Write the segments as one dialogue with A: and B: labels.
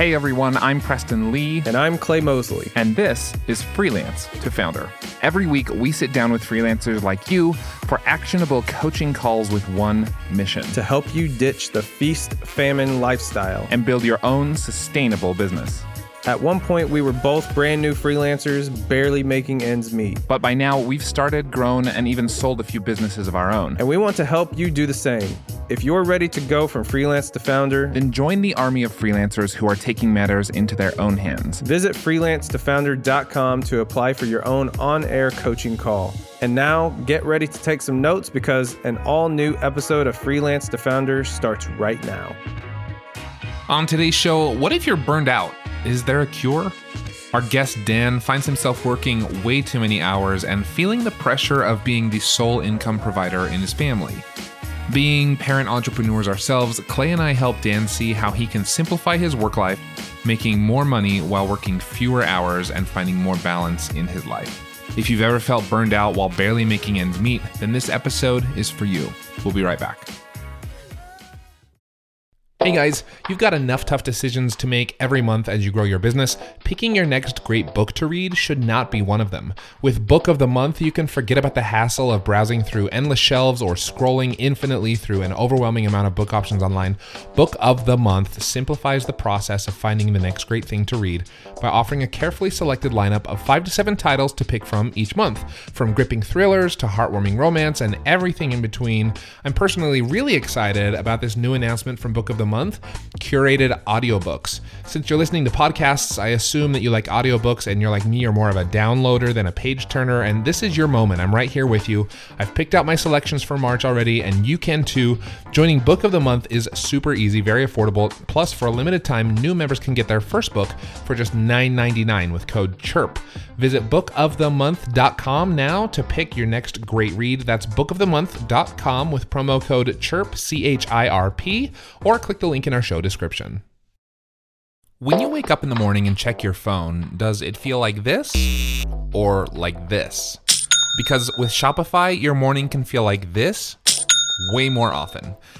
A: Hey everyone, I'm Preston Lee.
B: And I'm Clay Mosley.
A: And this is Freelance to Founder. Every week, we sit down with freelancers like you for actionable coaching calls with one mission
B: to help you ditch the feast famine lifestyle
A: and build your own sustainable business.
B: At one point, we were both brand new freelancers, barely making ends meet.
A: But by now, we've started, grown, and even sold a few businesses of our own.
B: And we want to help you do the same. If you're ready to go from freelance to founder,
A: then join the army of freelancers who are taking matters into their own hands.
B: Visit freelancetofounder.com to apply for your own on air coaching call. And now, get ready to take some notes because an all new episode of Freelance to Founder starts right now.
A: On today's show, what if you're burned out? Is there a cure? Our guest Dan finds himself working way too many hours and feeling the pressure of being the sole income provider in his family. Being parent entrepreneurs ourselves, Clay and I help Dan see how he can simplify his work life, making more money while working fewer hours and finding more balance in his life. If you've ever felt burned out while barely making ends meet, then this episode is for you. We'll be right back. Hey guys, you've got enough tough decisions to make every month as you grow your business. Picking your next great book to read should not be one of them. With Book of the Month, you can forget about the hassle of browsing through endless shelves or scrolling infinitely through an overwhelming amount of book options online. Book of the Month simplifies the process of finding the next great thing to read by offering a carefully selected lineup of five to seven titles to pick from each month, from gripping thrillers to heartwarming romance and everything in between. I'm personally really excited about this new announcement from Book of the month curated audiobooks. Since you're listening to podcasts, I assume that you like audiobooks and you're like me, you're more of a downloader than a page turner, and this is your moment. I'm right here with you. I've picked out my selections for March already, and you can too. Joining Book of the Month is super easy, very affordable. Plus, for a limited time, new members can get their first book for just $9.99 with code CHIRP. Visit bookofthemonth.com now to pick your next great read. That's bookofthemonth.com with promo code CHIRP, C H I R P, or click the link in our show description. When you wake up in the morning and check your phone, does it feel like this or like this? Because with Shopify, your morning can feel like this way more often.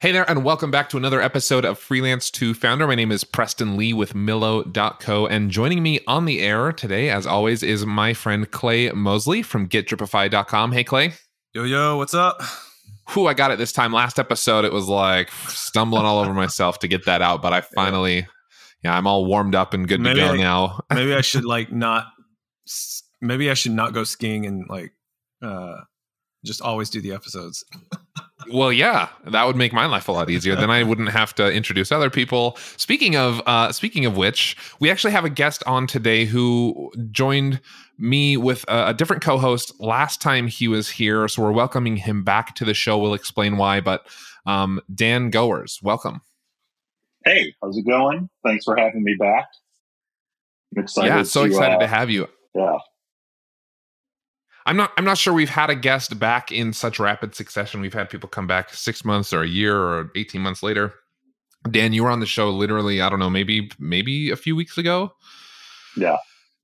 A: Hey there, and welcome back to another episode of Freelance to Founder. My name is Preston Lee with Millo.co, and joining me on the air today, as always, is my friend Clay Mosley from GetDripify.com. Hey, Clay.
C: Yo, yo, what's up?
A: Whew, I got it this time. Last episode, it was like stumbling all over myself to get that out, but I finally, yeah, yeah I'm all warmed up and good maybe to go
C: I,
A: now.
C: maybe I should like not, maybe I should not go skiing and like, uh, just always do the episodes.
A: Well, yeah, that would make my life a lot easier. then I wouldn't have to introduce other people. Speaking of, uh, speaking of which, we actually have a guest on today who joined me with a, a different co-host last time he was here. So we're welcoming him back to the show. We'll explain why. But um, Dan Goers, welcome.
D: Hey, how's it going? Thanks for having me back.
A: I'm excited. Yeah, so to, excited uh, to have you.
D: Yeah,
A: I'm not I'm not sure we've had a guest back in such rapid succession. We've had people come back six months or a year or 18 months later. Dan, you were on the show literally, I don't know, maybe maybe a few weeks ago.
D: Yeah.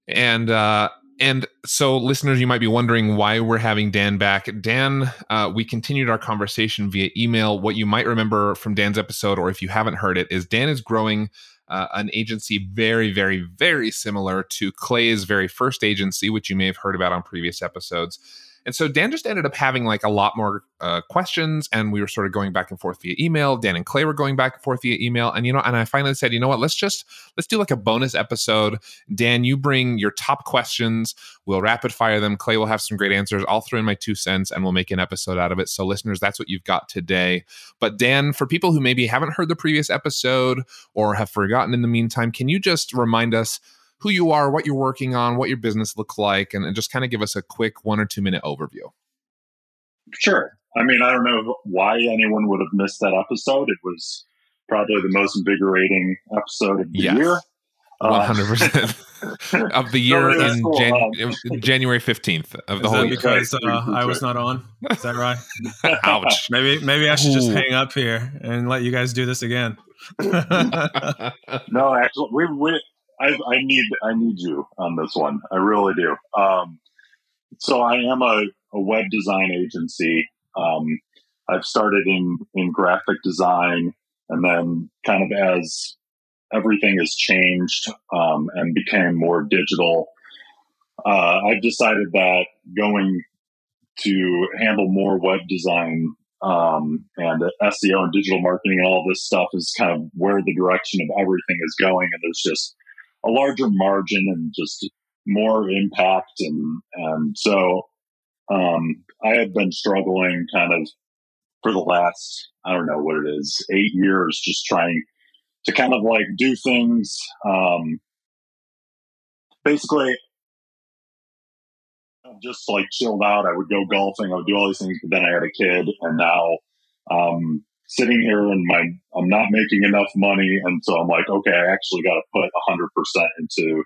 A: And uh and so listeners you might be wondering why we're having dan back dan uh, we continued our conversation via email what you might remember from dan's episode or if you haven't heard it is dan is growing uh, an agency very, very, very similar to Clay's very first agency, which you may have heard about on previous episodes. And so Dan just ended up having like a lot more uh, questions, and we were sort of going back and forth via email. Dan and Clay were going back and forth via email, and you know, and I finally said, you know what, let's just let's do like a bonus episode. Dan, you bring your top questions. We'll rapid fire them. Clay will have some great answers. I'll throw in my two cents, and we'll make an episode out of it. So, listeners, that's what you've got today. But Dan, for people who maybe haven't heard the previous episode or have forgotten in the meantime, can you just remind us? Who you are, what you're working on, what your business looks like, and, and just kind of give us a quick one or two minute overview.
D: Sure. I mean, I don't know why anyone would have missed that episode. It was probably the most invigorating episode of the yes. year.
A: Uh, one hundred percent of the year in cool, Jan- January fifteenth of the
C: Is
A: whole year.
C: Because uh, I was not on. Is that right? Ouch. maybe maybe I should just Ooh. hang up here and let you guys do this again.
D: no, actually, we, we I, I, need I need you on this one. I really do. Um, so I am a, a web design agency. Um, I've started in in graphic design, and then kind of as everything has changed um, and became more digital, uh, I've decided that going to handle more web design um, and SEO and digital marketing and all this stuff is kind of where the direction of everything is going. And there's just a larger margin and just more impact. And, and so, um, I have been struggling kind of for the last, I don't know what it is, eight years, just trying to kind of like do things. Um, basically, just like chilled out. I would go golfing. I would do all these things, but then I had a kid, and now um, sitting here and my I'm not making enough money, and so I'm like, okay, I actually got to put hundred percent into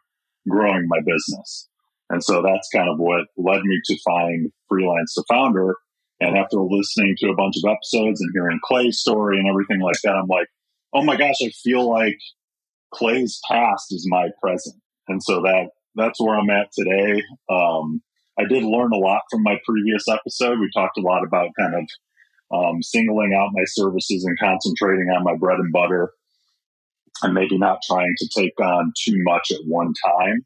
D: growing my business, and so that's kind of what led me to find freelance to founder. And after listening to a bunch of episodes and hearing Clay's story and everything like that, I'm like, oh my gosh, I feel like Clay's past is my present, and so that that's where I'm at today. Um, I did learn a lot from my previous episode. We talked a lot about kind of um, singling out my services and concentrating on my bread and butter and maybe not trying to take on too much at one time.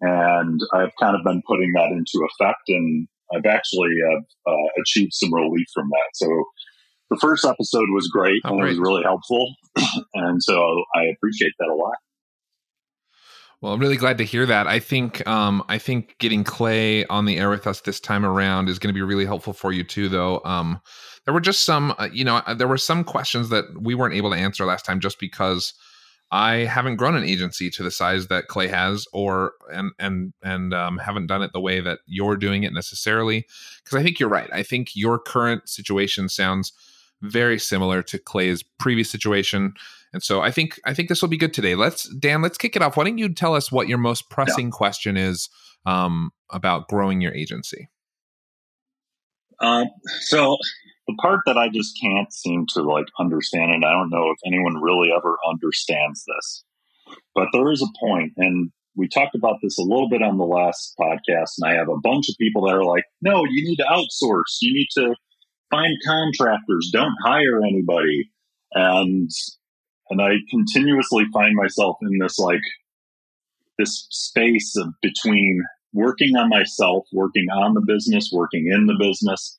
D: And I've kind of been putting that into effect and I've actually uh, uh, achieved some relief from that. So the first episode was great oh, and great. it was really helpful. and so I appreciate that a lot.
A: Well, I'm really glad to hear that. I think um, I think getting Clay on the air with us this time around is going to be really helpful for you too. Though um, there were just some, uh, you know, uh, there were some questions that we weren't able to answer last time, just because I haven't grown an agency to the size that Clay has, or and and and um, haven't done it the way that you're doing it necessarily. Because I think you're right. I think your current situation sounds very similar to Clay's previous situation. And so I think I think this will be good today. Let's Dan, let's kick it off. Why don't you tell us what your most pressing yeah. question is um, about growing your agency?
D: Uh, so the part that I just can't seem to like understand, and I don't know if anyone really ever understands this, but there is a point, and we talked about this a little bit on the last podcast, and I have a bunch of people that are like, "No, you need to outsource. You need to find contractors. Don't hire anybody." And and I continuously find myself in this like this space of between working on myself, working on the business, working in the business,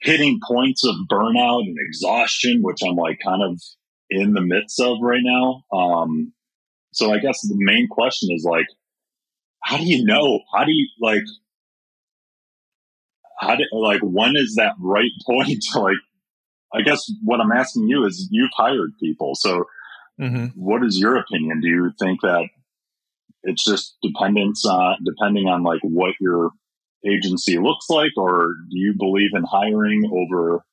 D: hitting points of burnout and exhaustion, which I'm like kind of in the midst of right now. Um, so I guess the main question is like, how do you know? How do you like? How do like when is that right point to like I guess what I'm asking you is you've hired people. So mm-hmm. what is your opinion? Do you think that it's just dependence on depending on like what your agency looks like, or do you believe in hiring over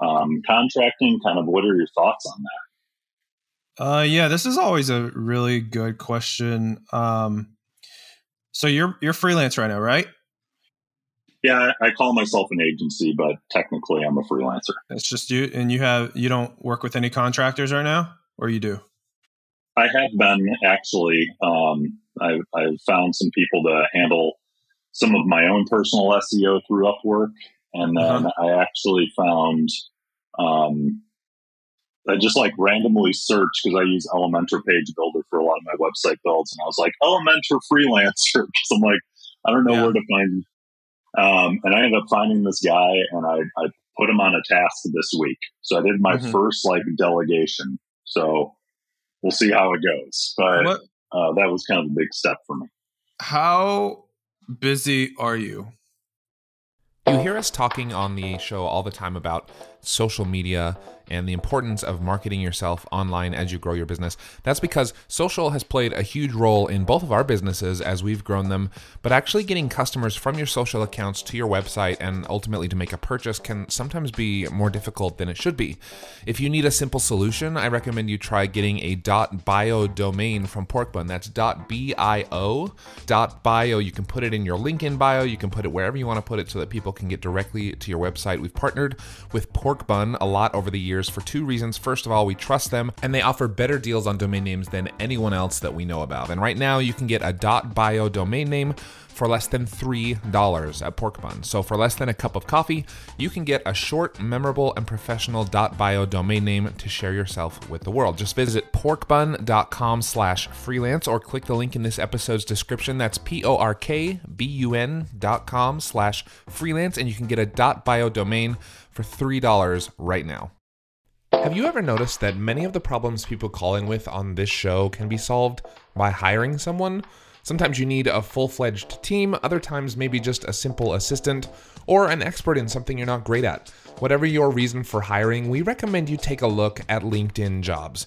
D: um, contracting? Kind of what are your thoughts on that?
C: Uh, yeah, this is always a really good question. Um, so you're you're freelance right now, right?
D: Yeah, I call myself an agency, but technically I'm a freelancer.
C: It's just you, and you have you don't work with any contractors right now, or you do?
D: I have been actually. Um, I've, I've found some people to handle some of my own personal SEO through Upwork, and then uh-huh. I actually found. Um, I just like randomly searched because I use Elementor Page Builder for a lot of my website builds, and I was like Elementor freelancer because I'm like I don't know yeah. where to find Um, and I ended up finding this guy, and I, I put him on a task this week. So I did my
C: Mhm.
D: first like delegation. So we'll see how it goes. But uh, that was kind of a big step for me.
C: How busy are you?
A: You hear us talking on the show all the time about social media and the importance of marketing yourself online as you grow your business. That's because social has played a huge role in both of our businesses as we've grown them, but actually getting customers from your social accounts to your website and ultimately to make a purchase can sometimes be more difficult than it should be. If you need a simple solution, I recommend you try getting a .bio domain from Porkbun. That's .bio. .bio. You can put it in your LinkedIn bio, you can put it wherever you want to put it so that people can get directly to your website. We've partnered with Porkbun a lot over the years for two reasons. First of all, we trust them and they offer better deals on domain names than anyone else that we know about. And right now you can get a .bio domain name for less than $3 at Porkbun. So for less than a cup of coffee, you can get a short, memorable, and professional .bio domain name to share yourself with the world. Just visit porkbun.com slash freelance or click the link in this episode's description. That's P-O-R-K-B-U-N dot com slash freelance and you can get a .bio domain for $3 right now. Have you ever noticed that many of the problems people call in with on this show can be solved by hiring someone? Sometimes you need a full fledged team, other times, maybe just a simple assistant or an expert in something you're not great at. Whatever your reason for hiring, we recommend you take a look at LinkedIn jobs.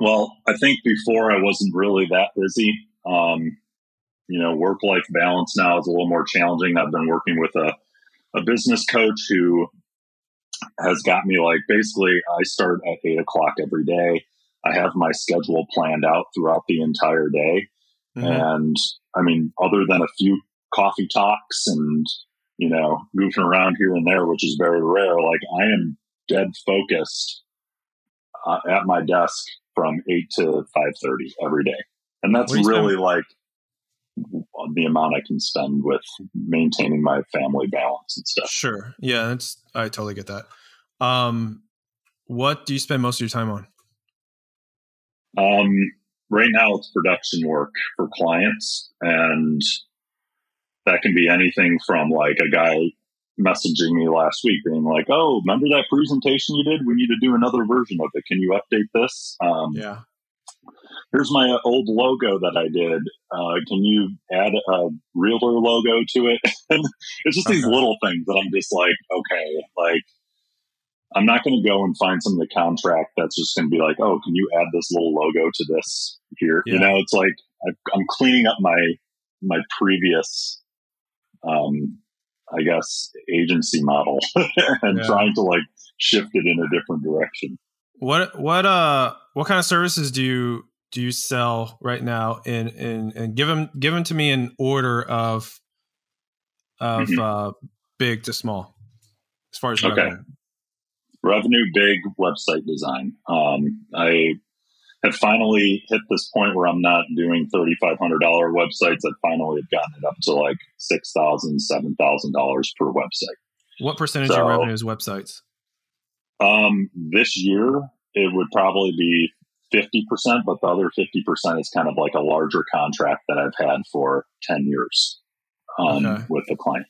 D: Well, I think before I wasn't really that busy. Um, you know, work life balance now is a little more challenging. I've been working with a, a business coach who has got me like basically I start at eight o'clock every day. I have my schedule planned out throughout the entire day.
C: Mm-hmm.
D: And I mean, other than a few coffee talks and, you know, goofing around here and there, which is very rare, like I am dead focused uh, at my desk from 8 to 5.30 every day. And that's really like the amount I can spend with maintaining my family balance and stuff.
C: Sure. Yeah, that's I totally get that. Um, what do you spend most of your time on?
D: Um, right now it's production work for clients and that can be anything from like a guy messaging me last week being like, Oh, remember that presentation you did? We need to do another version of it. Can you update this? Um,
C: Yeah.
D: here's my old logo that I did. Uh, can you add a realtor logo to it? it's just these little things that I'm just like, okay, like I'm not going to go and find some of the contract that's just going to be like, oh, can you add this little logo to this here? You know, it's like I, I'm cleaning up my my previous, um, I guess, agency model and
C: Yeah.
D: trying to like shift it in a different direction.
C: What what uh what kind of services do you do you sell right now? And and and give them give them to me in order of of
D: Mhm.
C: uh big to small as far as
D: Okay.
C: revenue.
D: revenue big website design um, i have finally hit this point where i'm not doing $3500 websites i finally have gotten it up to like $6000 $7000 per website
C: What percentage of
D: So-
C: your revenue is websites?
D: um, this year it would probably be 50% but the other 50% is kind of like a larger contract that i've had for 10 years um,
C: Okay.
D: with the client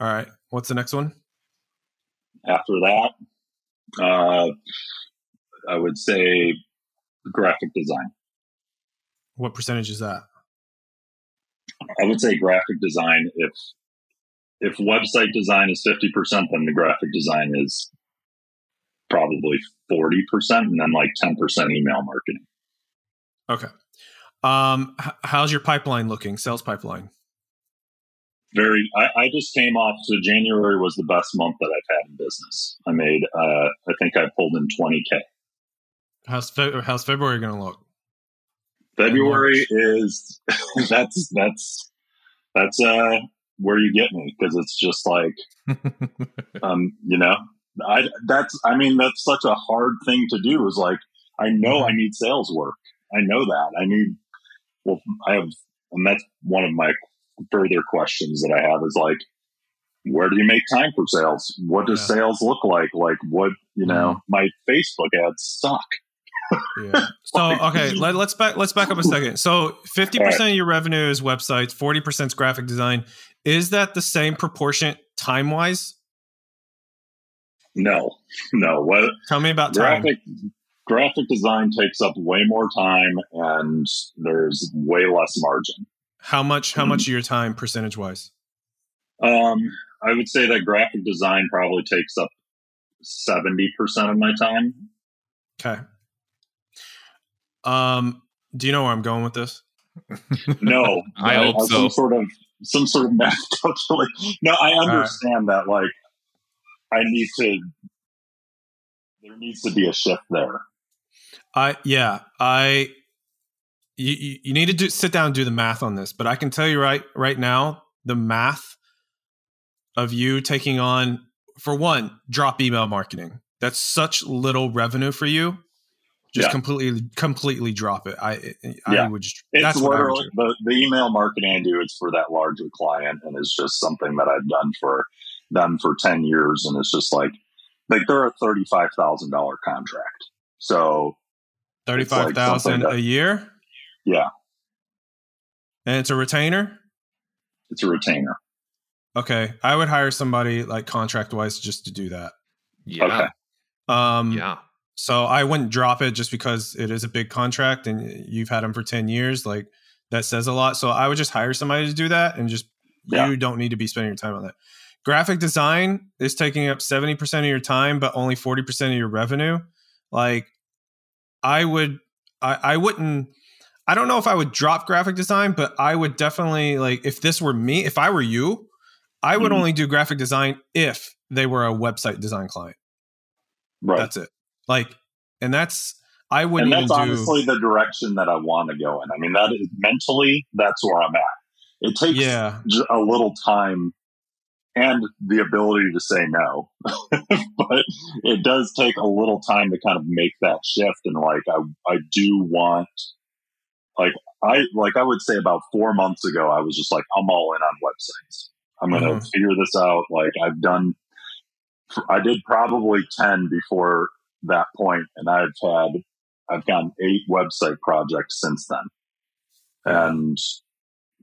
C: All right. What's the next one?
D: after that uh, i would say graphic design
C: What percentage is that?
D: I would say graphic design. If if website design is fifty percent, then the graphic design is probably forty percent, and then like ten percent email marketing.
C: Okay. Um, h- how's your pipeline looking? Sales pipeline.
D: Very. I, I just came off. So January was the best month that I've had in business. I made. Uh, I think I pulled in twenty k.
C: How's Fe- how's February going to look?
D: February is that's that's that's uh where you get me because it's just like um you know I that's I mean that's such a hard thing to do is like I know I need sales work. I know that. I need well I have and that's one of my further questions that I have is like where do you make time for sales? What does
C: Yeah.
D: sales look like? Like what you know my Facebook ads suck
C: Yeah. So okay, let, let's back let's back up a second. So fifty percent of your revenue is websites, forty percent is graphic design. Is that the same proportion time wise?
D: no no what
C: Tell me about time.
D: graphic graphic design takes up way more time and there's way less margin
C: How much? How much of your time percentage wise?
D: um i would say that graphic design probably takes up 70% of my time
C: Okay. Um, do you know where I'm going with this?
D: no
A: I
D: but
A: hope so.
D: some sort of some sort of math calculation no i understand that like i need to there needs to be a shift there
C: I yeah, I you, you you need to do, sit down and do the math on this, but I can tell you right right now the math of you taking on for one drop email marketing. That's such little revenue for you. Just
D: Yeah.
C: completely completely drop it. I I
D: Yeah.
C: would just
D: It's
C: that's what I would
D: literally the, the email marketing I do is for that larger client and it's just something that I've done for done for 10 years and it's just like like they're a $35,000 contract. So
C: thirty
D: it's like
C: five thousand
D: something that-
C: a year,
D: yeah,
C: and it's a retainer.
D: it's a retainer.
C: Okay, I would hire somebody like contract wise just to do that.
A: Yeah.
D: Okay.
C: Um,
A: Yeah.
C: So I wouldn't drop it just because it is a big contract and you've had them for 10 years. Like that says a lot. So I would just hire somebody to do that and just,
D: Yeah.
C: you don't need to be spending your time on that. Graphic design is taking up 70% of your time, but only 40% of your revenue. Like I would, I, I wouldn't, I don't know if I would drop graphic design, but I would definitely like, if this were me, if I were you, I would
D: Mhm.
C: only do graphic design if they were a website design client.
D: Right.
C: That's it. Like, and that's I wouldn't
D: that's
C: even do.
D: honestly the direction that I want to go in. I mean, that is mentally, that's where I'm at. It takes
C: yeah,
D: a little time and the ability to say no, but it does take a little time to kind of make that shift. And like, I, I do want, like, I, like I would say about four months ago, I was just like, I'm all in on websites. I'm going to
C: Mhm.
D: figure this out. Like I've done, I did probably 10 before that point and I've had, I've gotten eight website projects since then. And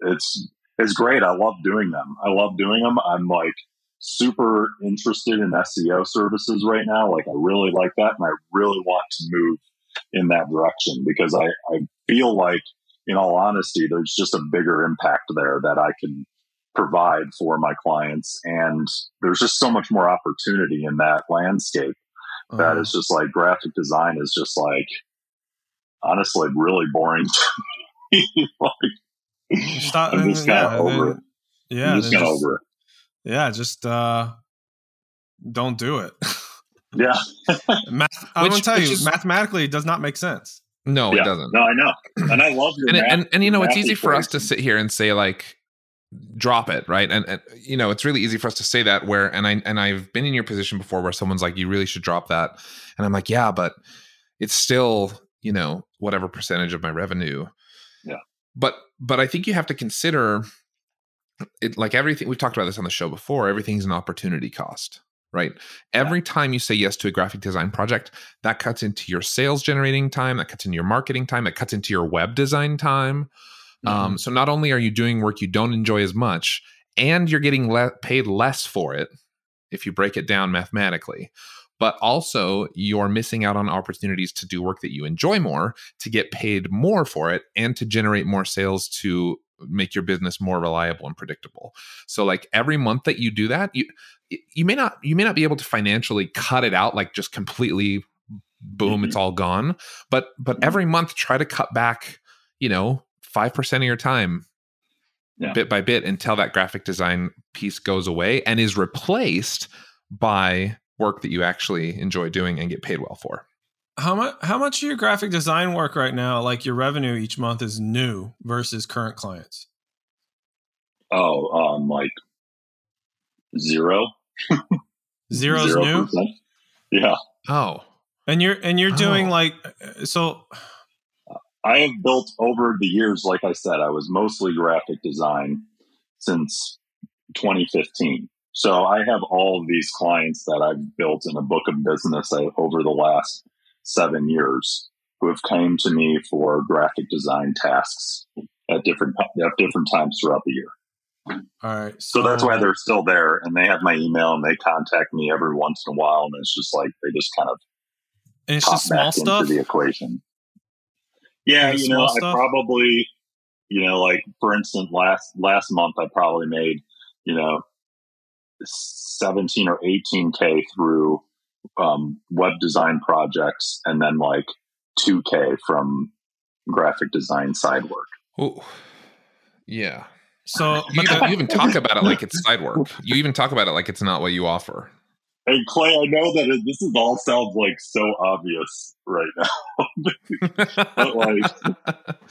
D: it's, it's great. I love doing them. I love doing them. I'm like super interested in SEO services right now. Like I really like that. And I really want to move in that direction because I, I feel like in all honesty, there's just a bigger impact there that I can provide for my clients. And there's just so much more opportunity in that landscape that
C: Uh,
D: just like graphic design is just like honestly really boring to me. like,
C: stop.
D: I'm just kind
C: yeah,
D: over
C: then-
D: it.
C: Yeah,
D: I'm just kind of
C: just-
D: over it.
C: Yeah, just uh, don't do it.
D: Yeah.
C: Math, I'm
A: Which-
C: gonna tell you,
A: is-
C: mathematically, it does not make sense.
A: No,
D: yeah.
A: it doesn't.
D: No, I know. And I love your
A: and,
D: math-
A: and and you know it's
D: math
A: easy for us to sit here and say like drop it right? And, and you know it's really easy for us to say that where and i and i've been in your position before where someone's like you really should drop that. And i'm like yeah but it's still you know whatever percentage of my revenue.
D: Yeah.
A: but but i think you have to consider it like everything we've talked about this on the show before everything's an opportunity cost right? Every time you say yes to a graphic design project that cuts into your sales generating time that cuts into your marketing time that cuts into your web design time
C: Mm-hmm.
A: um, so not only are you doing work you don't enjoy as much and you're getting le- paid less for it if you break it down mathematically but also you're missing out on opportunities to do work that you enjoy more to get paid more for it and to generate more sales to make your business more reliable and predictable so like every month that you do that you you may not you may not be able to financially cut it out like just completely boom
D: Mhm.
A: it's all gone but but
D: Mhm.
A: every month try to cut back you know 5% of your time
D: Yeah.
A: bit by bit until that graphic design piece goes away and is replaced by work that you actually enjoy doing and get paid well for.
C: How much? How much of your graphic design work right now, like your revenue each month, is new versus current clients?
D: Oh, um, like zero.
C: Zero's
D: Zero
C: new,
D: percent. Yeah.
A: Oh.
C: and you're and you're doing
A: Oh.
C: like uh, so.
D: I have built over the years, like I said, I was mostly graphic design since 2015. So I have all of these clients that I've built in a book of business uh, over the last seven years who have came to me for graphic design tasks at different at different times throughout the year.
C: All right,
D: So that's why they're still there, and they have my email, and they contact me every once in a while, and it's just like they just kind of
C: and it's just small stuff.
D: into the equation. Yeah, you know,
C: small
D: I
C: stuff?
D: probably, you know, like for instance, last last month I probably made, you know, seventeen or eighteen k through um, web design projects, and then like two k from graphic design side work.
A: Oh. Yeah.
C: So,
A: You
C: but
A: even, you even talk about it like it's side work. You even talk about it like it's not what you offer.
D: And Clay, I know that it, this is all sounds like so obvious right now, but like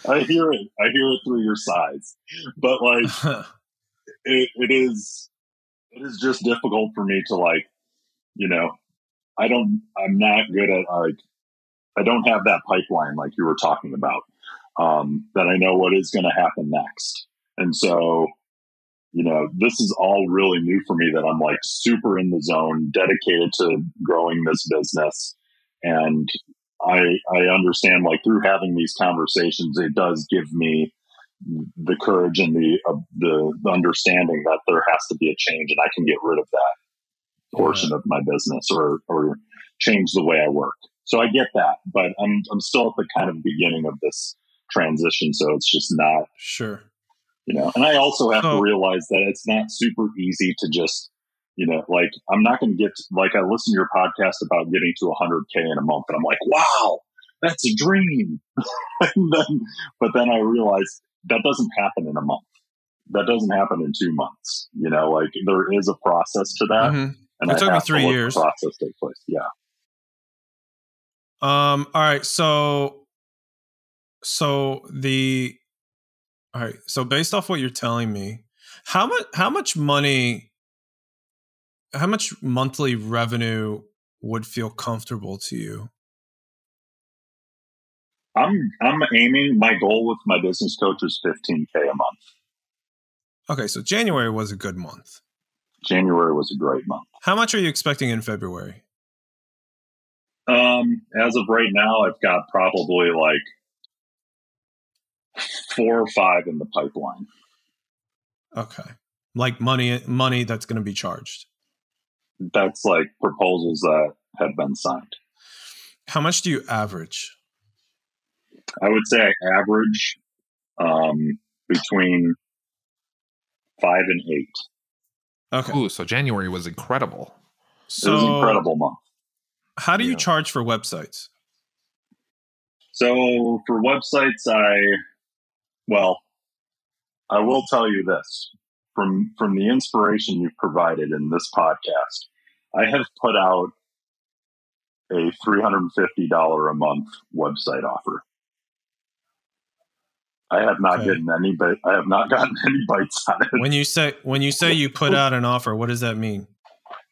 D: I hear it, I hear it through your sighs, but like it, it is it is just difficult for me to like you know i don't i'm not good at like i don't have that pipeline like you were talking about um that i know what is going to happen next. And so you know this is all really new for me that i'm like super in the zone dedicated to growing this business and i i understand like through having these conversations it does give me the courage and the, uh, the the understanding that there has to be a change and I can get rid of that portion of my business or or change the way I work. So I get that, but I'm I'm still at the kind of beginning of this transition, so it's just not
C: sure.
D: You know. And I also have to realize that it's not super easy to just you know like I'm not going to get like I listen to your podcast about getting to 100k in a month, and I'm like, wow, that's a dream. and then, but then I realized that doesn't happen in a month. That doesn't happen in two months. You know, like there is a process to that,
C: Mhm.
D: and
C: It took me
D: to
C: three years.
D: process take place. Yeah.
C: Um. All right. So, so the, all right. So based off what you're telling me, how much? How much money? How much monthly revenue would feel comfortable to you?
D: I'm I'm aiming. My goal with my business coach is 15k a month.
C: Okay. So January was a good month.
D: January was a great month.
C: How much are you expecting in February?
D: Um, as of right now, I've got probably like four or five in the pipeline.
C: Okay. Like money, money that's going to be charged.
D: That's like proposals that have been signed.
C: How much do you average?
D: I would say I average um, between five and eight.
C: Okay.
A: Ooh, so January was incredible.
D: So it was an incredible month.
C: How do you
A: Yeah.
C: charge for websites?
D: So for websites, I well, I will tell you this from from the inspiration you've provided in this podcast. I have put out a three hundred and fifty dollar a month website offer. I have not
C: Okay.
D: gotten any, but I have not gotten any bites on it.
C: When you say when you say you put out an offer, what does that mean?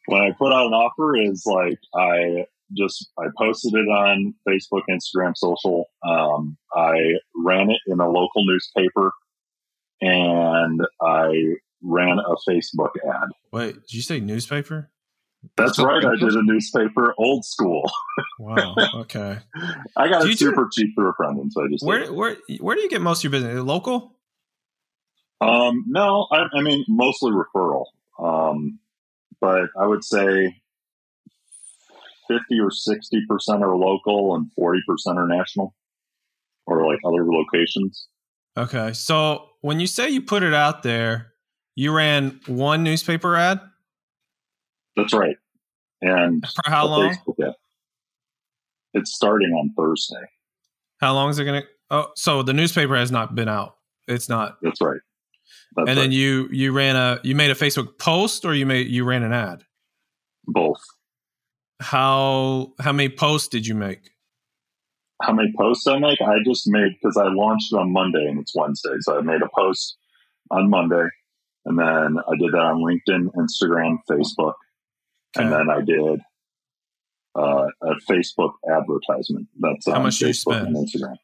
D: when I put out an offer is like I just I posted it on Facebook, Instagram, social. Um, I ran it in a local newspaper, and I ran a Facebook ad.
C: Wait, did you say newspaper?
D: That's
A: So-
D: right. I did a newspaper, old school.
C: Wow. Okay.
D: I got
C: Do
D: it
C: you do-
D: super cheap through a friend, and so I just
C: where where where do you get most of your business? Local?
D: Um, no, I, I mean mostly referral. Um, but I would say fifty or sixty percent are local, and forty percent are national, or like other locations.
C: Okay. So when you say you put it out there, you ran one newspaper ad
D: That's right. And
C: for how long?
D: Ad. It's starting on Thursday.
C: How long is it gonna? Oh, so the newspaper has not been out It's not.
D: That's right. That's
C: and then you you ran a you made a Facebook post or you made you ran an ad.
D: both.
C: How how many posts did you make?
D: How many posts I make? I just made because I launched it on Monday and it's Wednesday, so I made a post on Monday, and then I did that on LinkedIn, Instagram, Facebook, and then I did uh, a Facebook advertisement. That's
C: How
D: on
C: much
D: Facebook and
C: spend?
D: Instagram.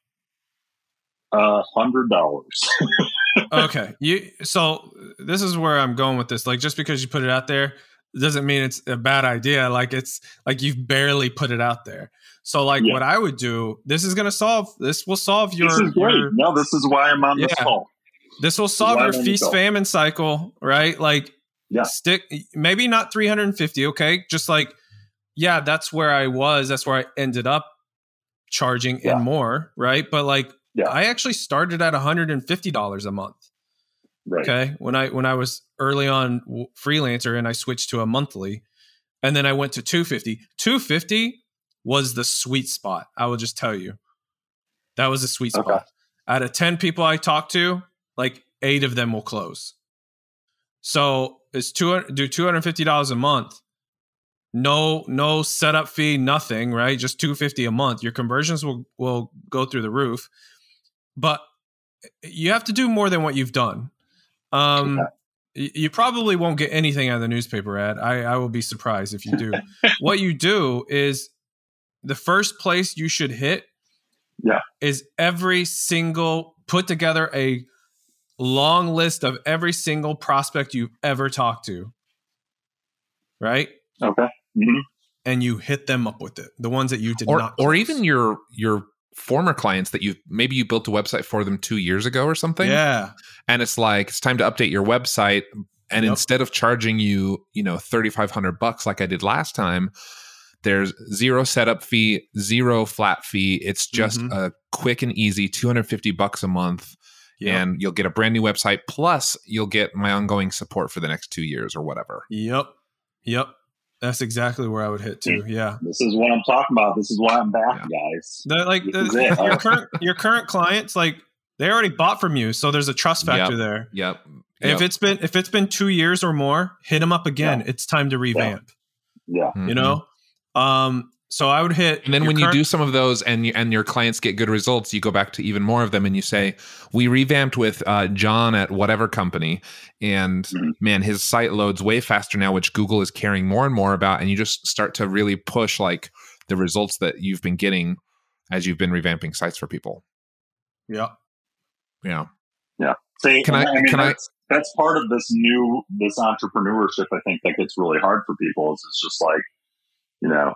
D: Uh, hundred dollars.
C: okay you so this is where i'm going with this like just because you put it out there doesn't mean it's a bad idea like it's like you've barely put it out there so like
D: Yeah.
C: what i would do this is going to solve this will solve your,
D: this is great.
C: your
D: No, this is why I'm on this call.
C: this will solve
D: why
C: your feast famine cycle right like
D: Yeah.
C: stick maybe not 350 okay just like yeah that's where i was that's where i ended up charging
D: Yeah.
C: and more right but like
D: Yeah.
C: i actually started at $150 a month
D: Right.
C: okay? When i when i was early on freelancer and i switched to a monthly and then i went to 250 250 was the sweet spot i will just tell you. That was a sweet
D: Okay.
C: spot. Out of 10 people i talked to like eight of them will close. So it's 200 do $250 a month no no setup fee nothing right? Just 250 a month. Your conversions will will go through the roof. But eh, you have to do more than what you've done um
D: Okay.
C: you probably won't get anything out of the newspaper ad i i will be surprised if you do what you do is the first place you should hit
D: Yeah.
C: is every single put together a long list of every single prospect you've ever talked to right
D: Okay. hmm
C: and you hit them up with it the ones that you did
A: or
C: not
A: or
C: close.
A: even your your former clients that you maybe you built a website for them two years ago or something
C: yeah
A: and it's like it's time to update your website and
C: Yep.
A: instead of charging you you know 3500 bucks like i did last time there's zero setup fee zero flat fee it's just
C: Mhm.
A: a quick and easy 250 bucks a month
C: yeah
A: and you'll get a brand new website plus you'll get my ongoing support for the next two years or whatever
C: Yep. Yep. That's exactly where I would hit too. Yeah.
D: This is what I'm talking about. This is why I'm back, guys.
C: The, like the, your current your current clients, like they already bought from you, so there's a trust factor
A: Yep.
C: there.
A: yep
C: If it's been if it's been two years or more, hit them up again. It's time to revamp.
D: Yeah.
A: Mhm.
C: You know. Um. So I would hit.
A: And then
C: your
A: when you do some of those and you, and your clients get good results, you go back to even more of them and you say, "We revamped with uh, John at whatever company, and
D: Mhm.
A: man, his site loads way faster now, which Google is caring more and more about." And you just start to really push like the results that you've been getting as you've been revamping sites for people.
C: yeah.
A: Yeah, Yeah.
D: See,
A: Can I-
D: and mean,
A: can I-
D: that's, that's part of this new this entrepreneurship. I think that gets really hard for people. Is it's just like, you know,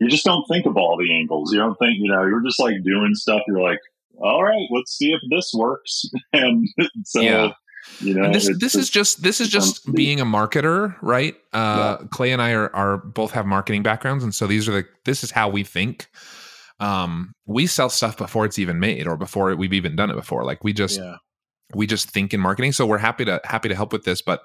D: you just don't think of all the angles. You don't think, you know, you're just like doing stuff. You're like, all right, let's see if this works. and so,
A: Yeah.
D: you know,
A: and this this is just this is just being a marketer, right? Uh, Clay and I are are both have marketing backgrounds, and so these are the this is how we think. Um, we sell stuff before it's even made or before we've even done it before. Like we just
C: Yeah.
A: we just think in marketing so we're happy to happy to help with this but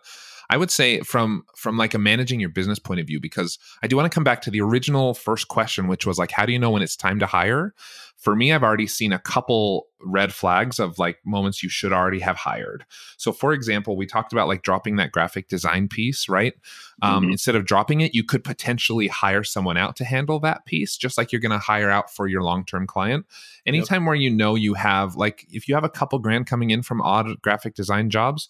A: i would say from from like a managing your business point of view because i do want to come back to the original first question which was like how do you know when it's time to hire? For me i've already seen a couple red flags of like moments you should already have hired. So for example we talked about like dropping that graphic design piece right? Um,
D: Mhm.
A: instead of dropping it you could potentially hire someone out to handle that piece just like you're going to hire out for your long-term client. Anytime where you know you have like if you have a couple grand coming in from odd graphic design jobs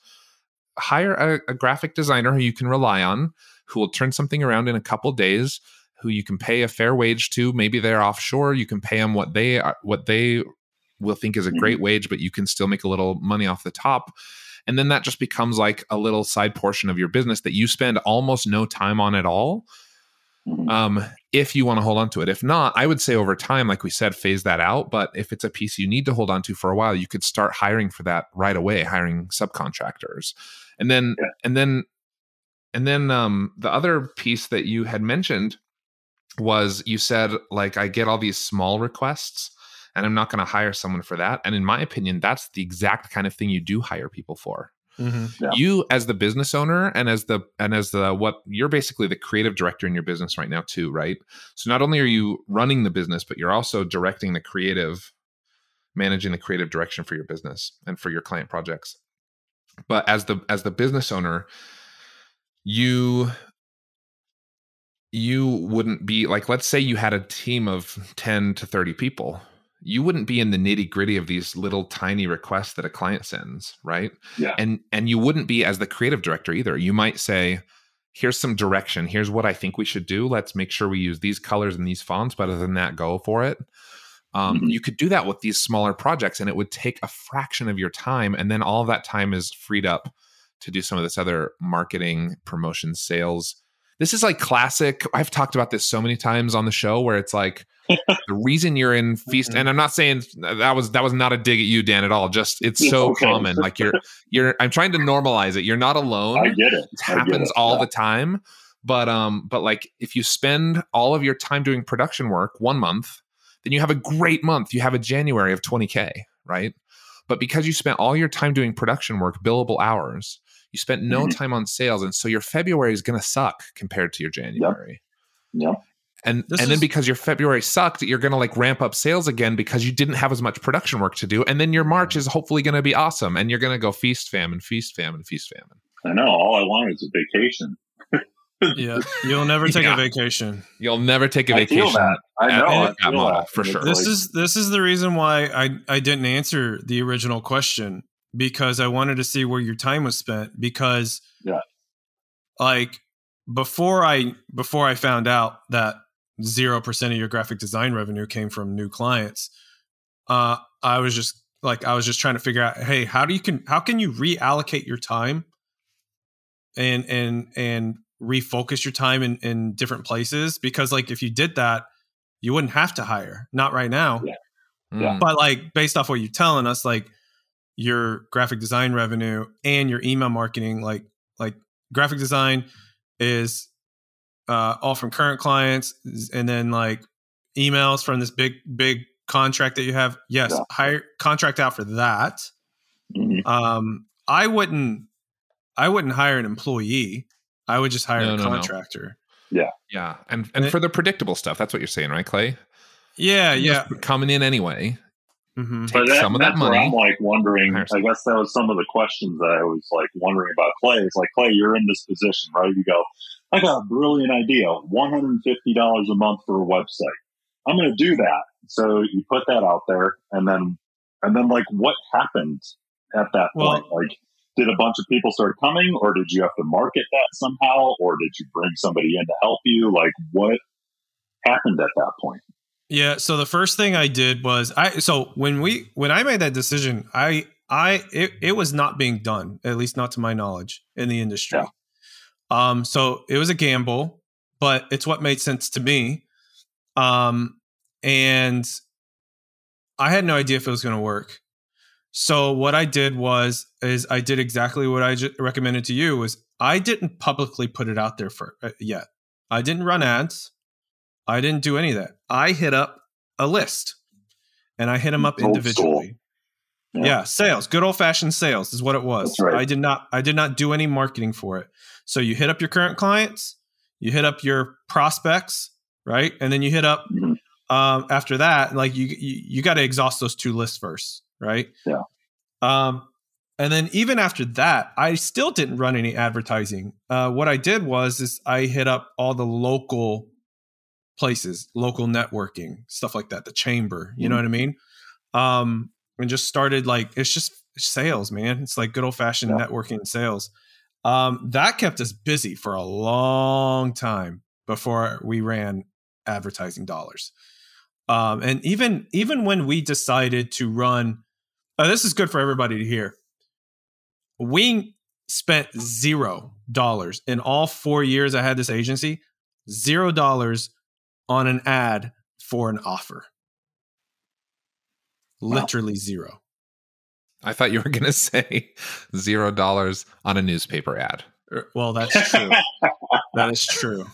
A: hire a, a graphic designer who you can rely on who will turn something around in a couple days who you can pay a fair wage to. Maybe they're offshore. You can pay them what they are what they will think is a great mm-hmm. wage but you can still make a little money off the top. And then that just becomes like a little side portion of your business that you spend almost no time on at all
D: Mhm.
A: um, if you want to hold on to it. If not, I would say over time, like we said, phase that out. But if it's a piece you need to hold on to for a while, you could start hiring for that right away, hiring subcontractors. And then
D: Yeah.
A: and then and then um the other piece that you had mentioned was you said like I get all these small requests and I'm not going to hire someone for that. And in my opinion, that's the exact kind of thing you do hire people for
C: Mm-hmm.
D: Yeah.
A: you as the business owner and as the and as the what you're basically the creative director in your business right now too right so not only are you running the business but you're also directing the creative managing the creative direction for your business and for your client projects. But as the as the business owner, you you wouldn't be like let's say you had a team of 10 to 30 people you wouldn't be in the nitty gritty of these little tiny requests that a client sends right?
D: Yeah.
A: and and you wouldn't be as the creative director either. You might say here's some direction. Here's what i think we should do. Let's make sure we use these colors and these fonts but other than that go for it. Um,
D: Mhm.
A: you could do that with these smaller projects and it would take a fraction of your time and then all of that time is freed up to do some of this other marketing promotion sales. This is like classic i've talked about this so many times on the show where it's like the reason you're in feast and i'm not saying that was that was not a dig at you dan at all just it's so
D: Okay.
A: common like you're you're i'm trying to normalize it you're not alone
D: I get it.
A: it happens
D: it.
A: all
D: Yeah.
A: the time but um but like if you spend all of your time doing production work one month then you have a great month you have a january of 20k right but because you spent all your time doing production work billable hours you spent no
D: Mhm.
A: time on sales and so your february is going to suck compared to your january
D: Yep.
A: And
C: This
A: and then because your february sucked you're going to like ramp up sales again because you didn't have as much production work to do and then your march is hopefully going to be awesome and you're going to go feast famine feast famine feast famine
D: I know. All I want is a vacation.
C: Yeah, you'll never take
A: Yeah.
C: a vacation.
A: you'll never take a
D: I feel
A: vacation
D: that. I know.
A: at
D: I
A: that
D: feel
A: model,
D: that.
A: for sure.
C: This is this is the reason why I I didn't answer the original question because I wanted to see where your time was spent because
D: Yeah.
C: like before I before I found out that 0% of your graphic design revenue came from new clients. Uh I was just like I was just trying to figure out hey how do you can how can you reallocate your time and and and refocus your time in in different places? Because like if you did that you wouldn't have to hire. Not right now.
D: Yeah.
A: Mm.
C: but like based off what you're telling us like your graphic design revenue and your email marketing like like graphic design is uh all from current clients and then like emails from this big big contract that you have yes
D: Yeah.
C: hire contract out for that
D: Mhm.
C: um i wouldn't i wouldn't hire an employee i would just hire
A: No,
C: a
A: no, no.
C: contractor
A: Yeah, and and
C: And
A: for the predictable stuff, that's what you're saying, right, Clay?
C: yeah yeah
A: coming in anyway.
C: hmm
A: Take
D: But
A: some of that
D: that's
A: money.
D: I'm like wondering. I guess that was some of the questions that I was like wondering about Clay. It's like Clay, you're in this position, right? You go, I got a brilliant idea, one hundred and fifty dollars a month for a website. I'm going to do that. So you put that out there, and then and then like what happened at that
C: Well-
D: point? Like, did a bunch of people start coming, or did you have to market that somehow, or did you bring somebody in to help you? Like, what happened at that point?
C: Yeah. So the first thing I did was I so when we when I made that decision, I I it, it was not being done, at least not to my knowledge, in the industry.
D: Yeah.
C: Um, so it was a gamble, but it's what made sense to me. Um, and I had no idea if it was going to work. So what I did was is I did exactly what I recommended to you was I didn't publicly put it out there for uh, yet. I didn't run ads. I didn't do any of that. I hit up a list and I hit them up
D: Old
C: individually.
D: Yeah.
C: Yeah. sales, good old fashioned sales is what it was.
D: Right.
C: I did not I did not do any marketing for it. So you hit up your current clients, you hit up your prospects, right? And then you hit up
D: Mhm.
C: um, after that, like you you, you got to exhaust those two lists first, right?
D: Yeah.
C: Um, and then even after that, I still didn't run any advertising. Uh, what I did was is I hit up all the local places, local networking, stuff like that, the chamber. You know what I mean? Um, and just started like it's just sales, man. It's like good old fashioned
D: Yeah.
C: networking and sales. Um, that kept us busy for a long time before we ran advertising dollars. Um, and even even when we decided to run, uh, this is good for everybody to hear. We spent zero dollars in all four years I had this agency, zero dollars on an ad for an offer. Literally zero.
A: I thought you were going to say zero dollars on a newspaper ad.
C: Er, Well, that's true. that is true.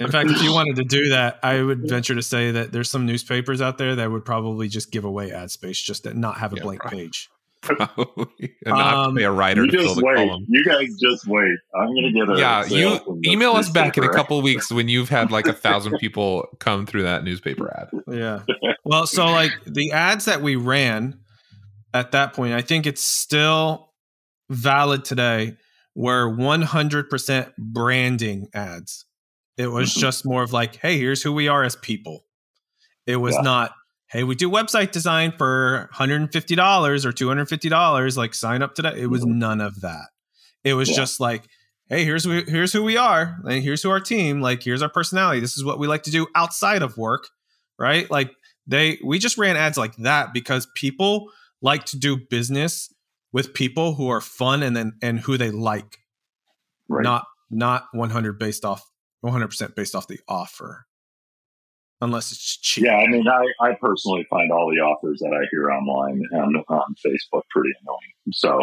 C: In fact, if you wanted to do that, I would venture to say that there's some newspapers out there that would probably just give away ad space just to not have a
A: Yeah,
C: blank
A: probably.
C: page.
A: Probably. And not
C: Um,
A: pay a writer
D: You
A: to fill
D: just
A: the
D: wait.
A: column.
D: You guys just wait. I'm gonna get a
A: Yeah, you email us back in a couple of weeks when you've had like a thousand people come through that newspaper ad.
C: Yeah. Well, so like the ads that we ran at that point, I think it's still valid today, were 100% branding ads. It was
D: Mhm.
C: just more of like, hey, here's who we are as people. It was
D: Yeah.
C: not, hey, we do website design for $150 or $250, like sign up today. It was
D: Mhm.
C: none of that. It was
D: Yeah.
C: just like, hey, here's who, here's who we are, and here's who our team, like here's our personality. This is what we like to do outside of work, right? Like they we just ran ads like that because people like to do business with people who are fun and then and who they like,
D: Right.
C: not not 100 based off 100% based off the offer. Unless it's cheap.
D: Yeah, I mean, I, I personally find all the offers that I hear online and on Facebook pretty annoying. So,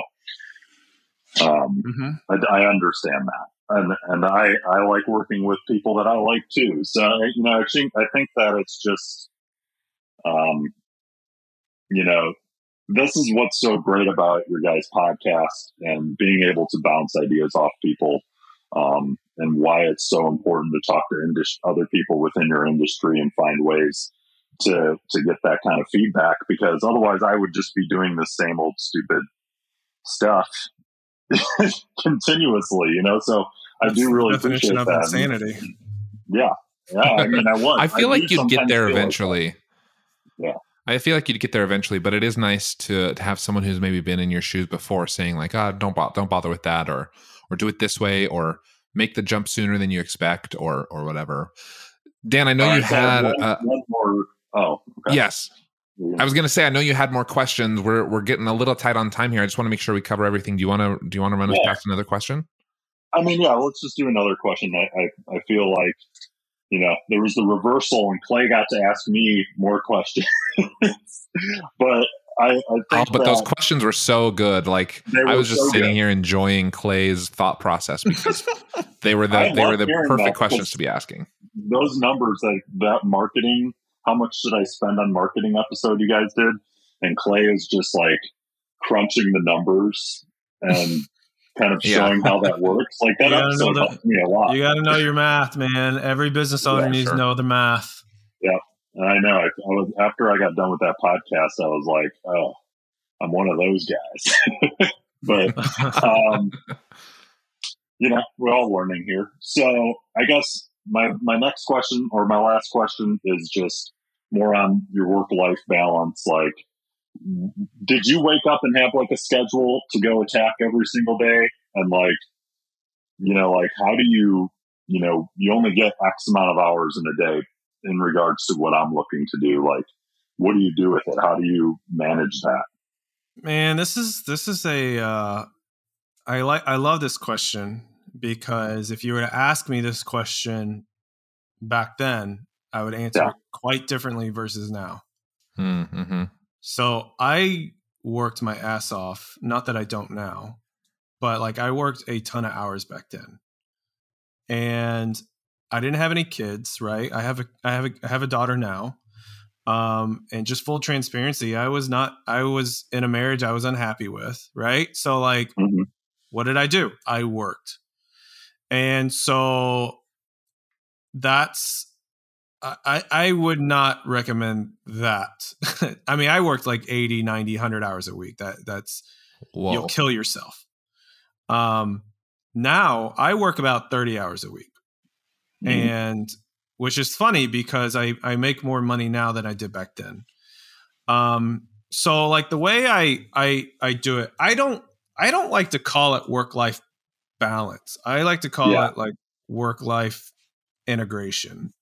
D: um,
C: Mhm.
D: I, I understand that, and and I I like working with people that I like too. So you know, I think I think that it's just, um, you know, this is what's so great about your guys' podcast and being able to bounce ideas off people, um, and why it's so important to talk to indus- other people within your industry and find ways to to get that kind of feedback. Because otherwise, I would just be doing the same old stupid stuff continuously, you know. So I
C: That's
D: do
C: the
D: really
C: definition
D: appreciate
C: of
D: that.
C: insanity.
D: Yeah, yeah. I mean, I was.
A: I feel like you'd get there
D: feel like
A: eventually.
D: Yeah.
A: I feel like you'd get there eventually, but it is nice to, to have someone who's maybe been in your shoes before saying like, "Ah, don't bo- don't bother with that," or or do it this way, or make the jump sooner than you expect, or or whatever. Dan, I know you had.
D: one,
A: Uh,
D: one more. Oh, okay.
A: yes, I was going to say I know you had more questions. We're we're getting a little tight on time here. I just want to make sure we cover everything. Do you want to do you want to run us
D: Yeah.
A: past another question?
D: I mean, yeah. Let's just do another question. I, I I feel like you know there was the reversal, and Clay got to ask me more questions, but I, I think
A: Oh, but those questions were so good. Like I was just
D: so
A: sitting
D: good.
A: here enjoying Clay's thought process because they were
D: I
A: the they were the perfect questions to be asking.
D: those numbers that that marketing how much did i spend on marketing episode you guys did and clay is just like crunching the numbers and kind of
A: Yeah.
D: showing how that works like that
C: You gotta
D: episode
C: know that-
D: helped me a lot
C: You got to know your math, man. Every business owner
D: Yeah,
C: needs
A: sure.
C: to know the math.
D: and i know I, I was after i got done with that podcast i was like oh i'm one of those guys but um, you know, we're all learning here. So I guess my my next question or my last question is just more on your work life balance. Like, did you wake up and have like a schedule to go attack every single day? And like, you know, like how do you, you know, you only get X amount of hours in a day in regards to what I'm looking to do. Like, what do you do with it? How do you manage that?
C: Man, this is this is a uh I like I love this question because if you were to ask me this question back then, I would answer
D: Yeah.
C: quite differently versus now.
A: Mm-hmm.
C: So I worked my ass off. Not that I don't now, but like I worked a ton of hours back then, and I didn't have any kids. Right? I have a I have a I have a daughter now. Um, and just full transparency, I was not. I was in a marriage I was unhappy with. Right? So like,
D: Mhm.
C: what did I do? I worked, and so that's I, I I would not recommend that. I mean, I worked like 80, 90, 100 hours a week. That that's
A: Whoa.
C: you'll kill yourself. Um now I work about 30 hours a week.
D: Mhm.
C: And which is funny because I I make more money now than I did back then. Um so like the way I I I do it, I don't I don't like to call it work life balance. I like to call
D: Yeah.
C: it like work life integration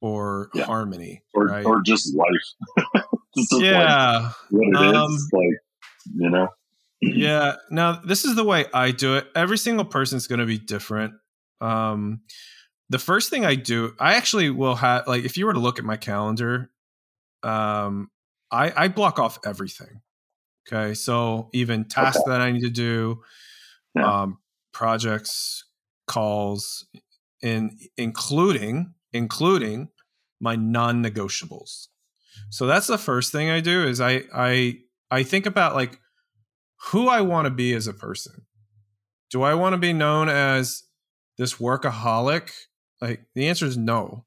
C: or
D: Yeah.
C: harmony.
D: or
C: right?
D: or just life. this is like
C: yeah.
D: what it is.
C: Um,
D: Like you know,
C: yeah. Now, this is the way I do it. Every single person's going to be different. Um, the first thing I do, I actually will have like if you were to look at my calendar, um, I, I block off everything. Okay, so even tasks that I need to do,
D: Yeah.
C: um, projects, calls, in including including my non-negotiables. So that's the first thing I do is I I I think about like who I want to be as a person. Do I want to be known as this workaholic? Like the answer is no.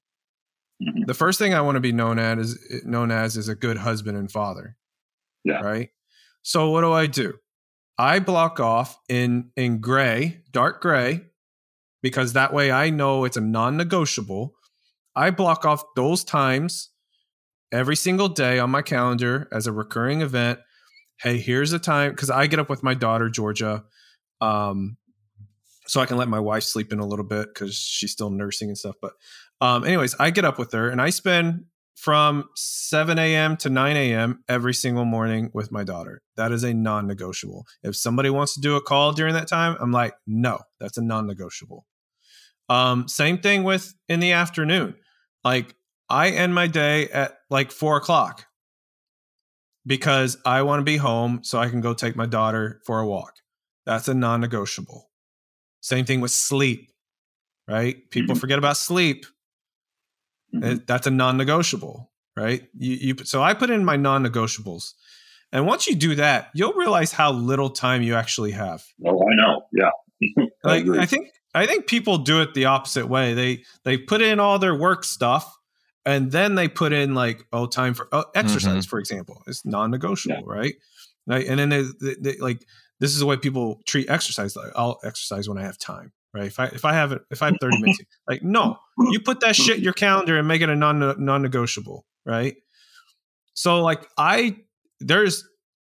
D: Mhm.
C: The first thing I want to be known as is known as is a good husband and father.
D: Yeah.
C: Right. So what do I do? I block off in in gray, dark gray, because that way I know it's a non-negotiable. I block off those times every single day on my calendar as a recurring event. Hey, here's the time because I get up with my daughter Georgia, um, so I can let my wife sleep in a little bit because she's still nursing and stuff. But, um, anyways, I get up with her and I spend from 7 a.m. to 9 a.m. every single morning with my daughter. That is a non negotiable. If somebody wants to do a call during that time, I'm like, no, that's a non negotiable. Um, same thing with in the afternoon. Like, I end my day at like four o'clock because I want to be home so I can go take my daughter for a walk. That's a non negotiable. Same thing with sleep, right? People
D: Mhm.
C: forget about sleep. Uh, That's a non negotiable, right? You, you, so I put in my non negotiables. And once you do that, you'll realize how little time you actually have.
D: Oh, I know. Yeah. I
C: Like
D: agree.
C: I think I think people do it the opposite way. They they put in all their work stuff and then they put in like oh time for oh, exercise for example. It's non-negotiable, right? Right? And then they, they, they like this is the way people treat exercise like I'll exercise when I have time, right? If I if I have it if I have 30 minutes like no, you put that shit in your calendar and make it a non non-negotiable, right? So like I there's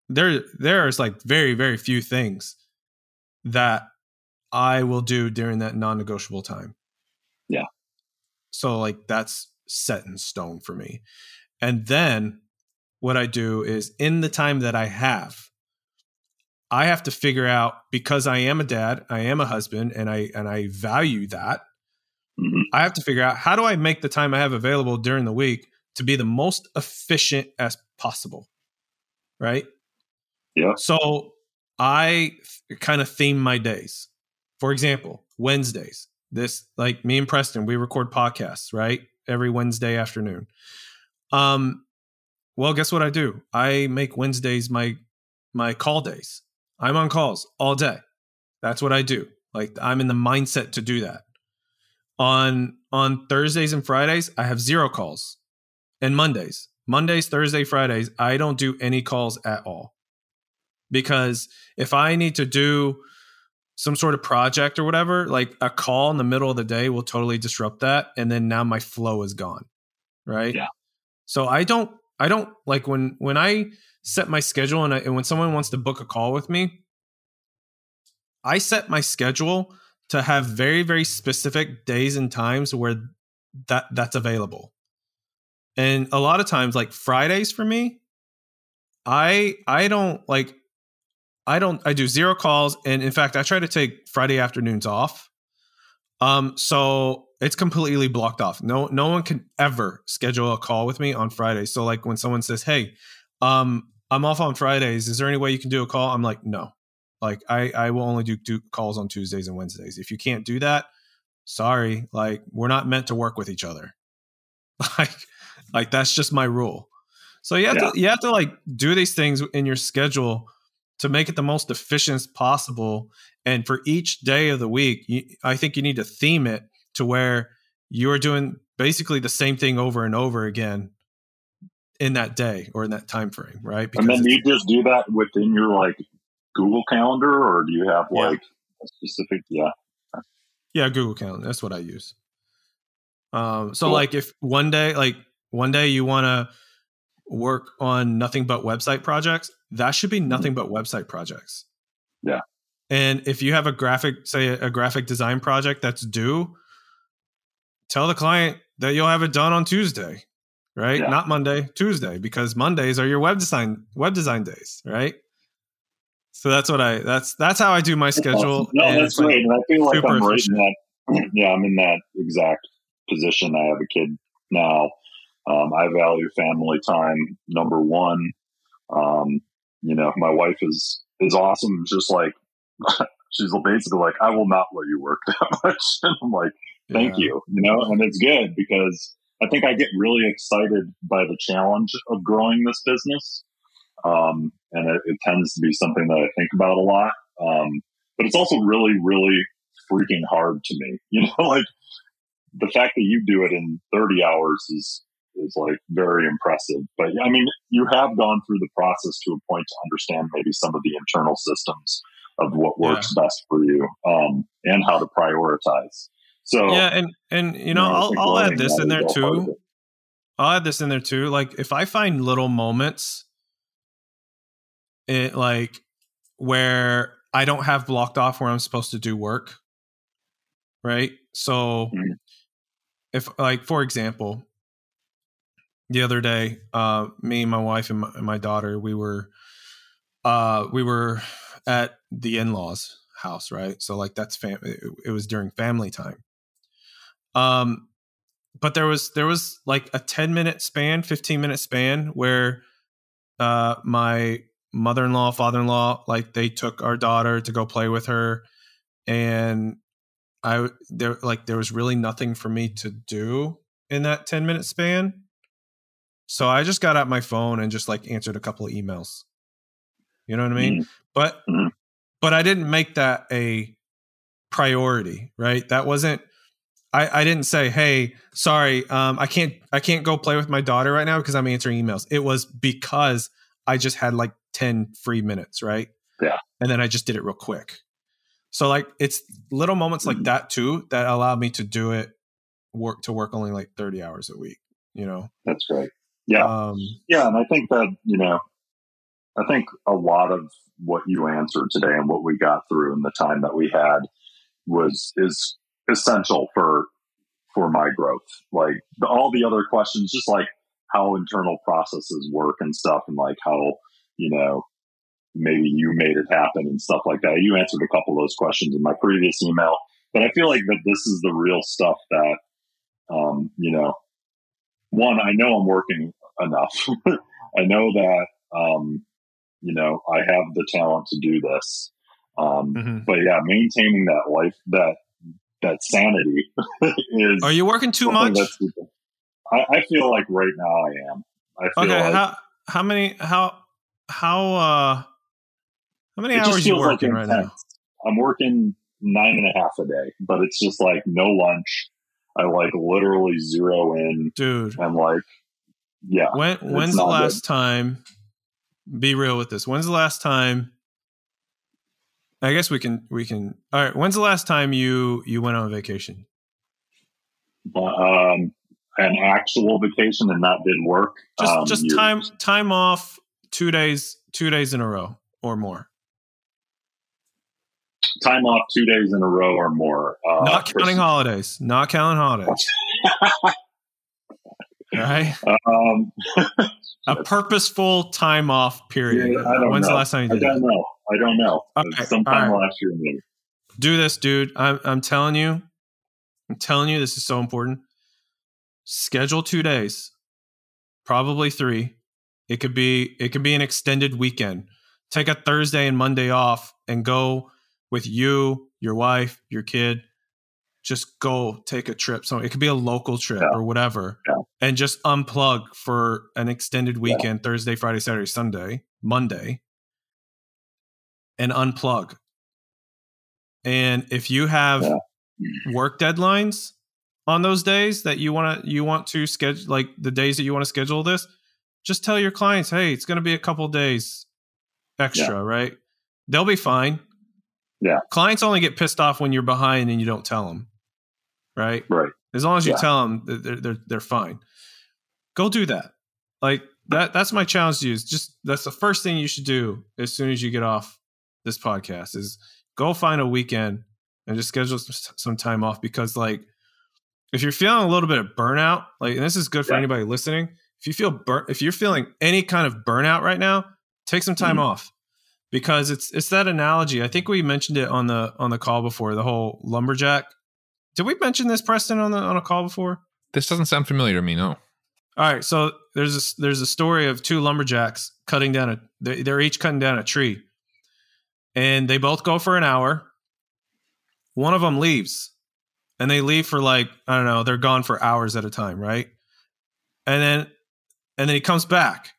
C: there there's like very very few things that I will do during that non-negotiable time.
D: Yeah.
C: So like that's set in stone for me. And then what I do is in the time that I have I have to figure out because I am a dad, I am a husband and I and I value that.
D: Mhm.
C: I have to figure out how do I make the time I have available during the week to be the most efficient as possible. Right?
D: Yeah.
C: So I kind of theme my days. For example, Wednesdays. This like me and Preston, we record podcasts, right? Every Wednesday afternoon. Um well, guess what I do? I make Wednesdays my my call days. I'm on calls all day. That's what I do. Like I'm in the mindset to do that. On on Thursdays and Fridays, I have zero calls. And Mondays, Mondays, Thursday, Fridays, I don't do any calls at all. Because if I need to do some sort of project or whatever, like a call in the middle of the day will totally disrupt that and then now my flow is gone. Right?
D: Yeah.
C: So I don't I don't like when when I set my schedule and, I, and when someone wants to book a call with me, I set my schedule to have very very specific days and times where that that's available. And a lot of times like Fridays for me, I I don't like I don't I do zero calls and in fact I try to take Friday afternoons off. Um so it's completely blocked off. No no one can ever schedule a call with me on Friday. So like when someone says, "Hey, um I'm off on Fridays. Is there any way you can do a call?" I'm like, "No." Like I I will only do, do calls on Tuesdays and Wednesdays. If you can't do that, sorry. Like we're not meant to work with each other. Like like that's just my rule. So you have
D: Yeah.
C: to you have to like do these things in your schedule to make it the most efficient possible. And for each day of the week, you, I think you need to theme it to where you're doing basically the same thing over and over again in that day or in that time frame, right?
D: And then you just do that within your like Google Calendar, or do you have
C: Yeah.
D: like a specific? Yeah.
C: Yeah, Google Calendar. That's what I use. Um, so
D: Cool.
C: like if one day, like one day you want to work on nothing but website projects, that should be nothing but website projects.
D: Yeah.
C: And if you have a graphic, say a graphic design project that's due, tell the client that you'll have it done on Tuesday, right?
D: Yeah.
C: Not Monday, Tuesday, because Mondays are your web design web design days, right? So that's what I that's that's how I do my schedule.
D: No, that's
C: like-
D: great. And I feel like I'm right in that. Yeah, I'm in that exact position. I have a kid now. Um, I value family time number one. Um, you know, my wife is is awesome. Just like she's basically like, I will not let you work that much. And I'm like, thank
C: Yeah.
D: you. You know, and it's good because I think I get really excited by the challenge of growing this business. Um, and it, it, tends to be something that I think about a lot. Um, but it's also really, really freaking hard to me. You know, like the fact that you do it in 30 hours is, is like very impressive. But I mean, you have gone through the process to a point to understand maybe some of the internal systems of what works yeah. best for you um, and how to prioritize. So
C: yeah, and and you know, you know I'll, I'll add this in there too. I'll add this in there too. Like if I find little moments, it like where I don't have blocked off where I'm supposed to do work, right? So mm-hmm. if like for example, the other day, uh, me and my wife and my, and my daughter, we were uh, we were at the in-laws house, right? So like that's fam- it, it was during family time. Um, but there was there was like a 10 minute span 15 minute span where uh my mother-in-law father-in-law like they took our daughter to go play with her. And i there like there was really nothing for me to do in that 10 minute span. So i just got out my phone and just like answered a couple of emails. You know what i mean? Mm-hmm. but mm-hmm. but i didn't make that a priority right? That wasn't I, I didn't say, "Hey, sorry, um, I can't I can't go play with my daughter right now because I'm answering emails." It was because I just had like ten free minutes, right?
D: Yeah,
C: and then I just did it real quick. So like it's little moments like mm-hmm. that too that allowed me to do it work to work only like 30 hours a week. You know,
D: that's great. Yeah, um, yeah, and I think that you know, I think a lot of what you answered today and what we got through in the time that we had was is essential for for my growth. Like the, all the other questions, just like how internal processes work and stuff, and like how you know maybe you made it happen and stuff like that. You answered a couple of those questions in my previous email, but I feel like that this is the real stuff that um, you know. One, I know I'm working enough. I know that um, you know I have the talent to do this. Um, mm-hmm. But yeah, maintaining that life, that that sanity is.
C: Are you working too much?
D: I, I, feel like right now I am. I
C: okay. Like how how many how how uh how many hours are you working like right now?
D: I'm working nine and a half a day, but it's just like no lunch. I like literally zero in,
C: dude.
D: I'm like, yeah.
C: When when's the last good. time? Be real with this. When's the last time I guess we can we can. All right. When's the last time you you went on vacation?
D: Um, an actual vacation and not didn't work.
C: Just um, just time time off. Two days two days in a row or more.
D: Time off two days in a row or more.
C: Uh, not counting holidays. Not counting holidays. right. Um, a purposeful time off period. Yeah, When's
D: know.
C: the last time you did
D: I don't that? know. I don't know. Okay. Sometime right. last year, maybe.
C: Do this, dude. I'm, I'm telling you. I'm telling you, this is so important. Schedule two days, probably three. It could be it could be an extended weekend. Take a Thursday and Monday off and go with you, your wife, your kid. Just go take a trip. So it could be a local trip yeah. or whatever, yeah. and just unplug for an extended weekend: yeah. Thursday, Friday, Saturday, Sunday, Monday and unplug. And if you have work deadlines on those days that you want to you want to schedule like the days that you want to schedule this, just tell your clients, "Hey, it's going to be a couple days extra, right?" They'll be fine.
D: Yeah.
C: Clients only get pissed off when you're behind and you don't tell them. Right?
D: Right.
C: As long as you yeah. tell them they're, they're they're fine. Go do that. Like that that's my challenge to you. Is just that's the first thing you should do as soon as you get off this podcast is go find a weekend and just schedule some time off because like if you're feeling a little bit of burnout like and this is good for yeah. anybody listening if you feel burnt if you're feeling any kind of burnout right now take some time mm-hmm. off because it's it's that analogy i think we mentioned it on the on the call before the whole lumberjack did we mention this preston on the on a call before?
A: This doesn't sound familiar to me no.
C: All right so there's a there's a story of two lumberjacks cutting down a they're each cutting down a tree. And they both go for an hour. One of them leaves, and they leave for like I don't know, they're gone for hours at a time, right? And then and then he comes back,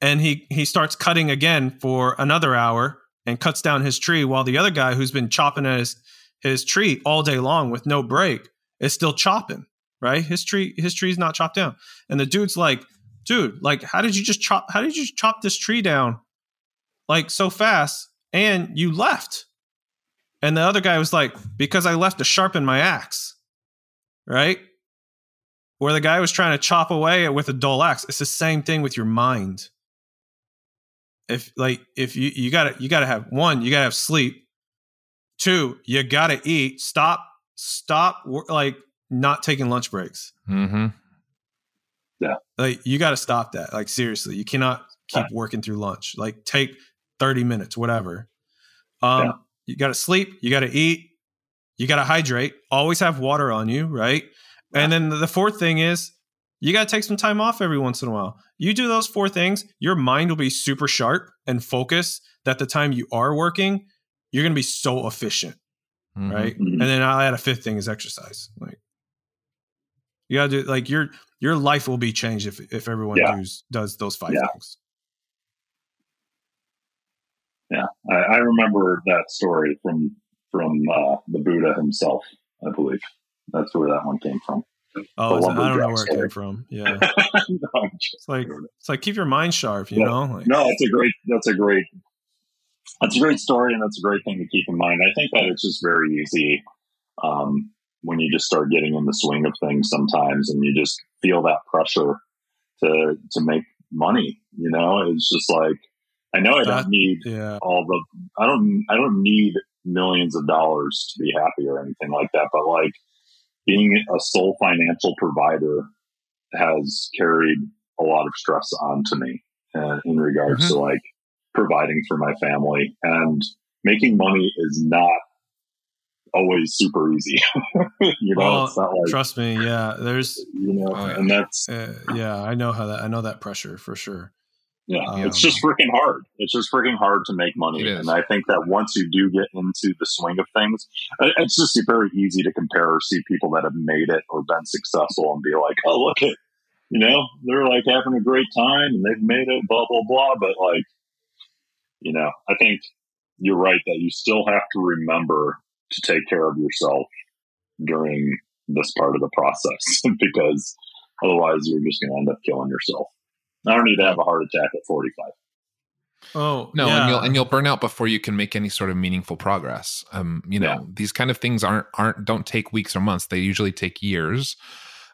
C: and he he starts cutting again for another hour and cuts down his tree while the other guy who's been chopping at his his tree all day long with no break is still chopping right? His tree his tree's not chopped down. And the dude's like dude like how did you just chop how did you chop this tree down like so fast and you left? And the other guy was like because i left to sharpen my axe right? Where the guy was trying to chop away with a dull axe. It's the same thing with your mind. If like if you you gotta you gotta have one you gotta have sleep two you gotta eat. Stop stop like not taking lunch breaks.
A: Mm-hmm.
C: Yeah, like you gotta stop that. Like seriously you cannot keep working through lunch. Like take 30 minutes whatever. Um
D: Yeah.
C: you gotta sleep you gotta eat you gotta hydrate. Always have water on you right? And then the fourth thing is you got to take some time off every once in a while. You do those four things, your mind will be super sharp and focused that the time you are working, you're going to be so efficient,
A: Mhm.
C: right?
D: Mhm.
C: And then I'll add a fifth thing is exercise. Like you got to do like your your life will be changed if if everyone
D: Yeah.
C: does does those five
D: Yeah.
C: things.
D: Yeah, I, I remember that story from from uh, the Buddha himself. I believe that's where that one came from.
C: Oh, it- I don't know
D: lumberjack
C: where it came from. Yeah.
D: no,
C: It's like it's like keep your mind sharp, you
D: Yeah.
C: know? Like,
D: no, that's a great. That's a great. That's a great story, and that's a great thing to keep in mind. I think that it's just very easy um, when you just start getting in the swing of things sometimes, and you just feel that pressure to to make money. You know, it's just like I know I don't need
C: yeah.
D: all the I don't I don't need millions of dollars to be happy or anything like that, but like being a sole financial provider has carried a lot of stress onto me uh, in regards to like providing for my family and making money is not always super easy. you know,
C: Well,
D: it's not like
C: Trust me, yeah. There's
D: you know,
A: yeah.
D: and that's
C: uh, yeah, I know how that I know that pressure for sure.
D: Yeah,
C: Um,
D: it's just freaking hard. It's just freaking hard to make money. And I think that once you do get into the swing of things, it's just very easy to compare or see people that have made it or been successful and be like, oh, look at, you know, they're like having a great time and they've made it, blah, blah, blah. But like, you know, I think you're right that you still have to remember to take care of yourself during this part of the process because otherwise you're just going to end up killing yourself. I don't need to have a heart attack at 45.
C: Oh
A: No,
C: yeah.
A: and you'll and you'll burn out before you can make any sort of meaningful progress. Um, you know,
D: Yeah.
A: these kind of things aren't aren't don't take weeks or months. They usually take years.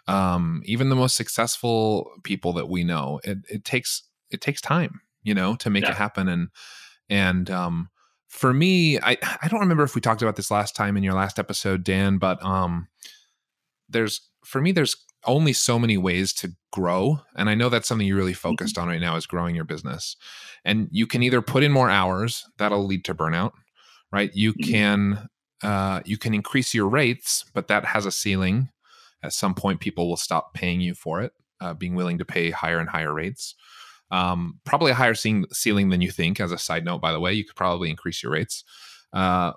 A: Um, even the most successful people that we know, it, it takes it takes time, you know, to make
D: Yeah.
A: it happen. And and um, for me, I I don't remember if we talked about this last time in your last episode, Dan, but um, there's for me there's only so many ways to grow and i know that's something you're really focused on right now is growing your business and you can either put in more hours that'll lead to burnout right you
D: Mhm.
A: can uh, you can increase your rates but that has a ceiling at some point people will stop paying you for it uh, being willing to pay higher and higher rates um, probably a higher ceing- ceiling than you think as a side note by the way you could probably increase your rates uh,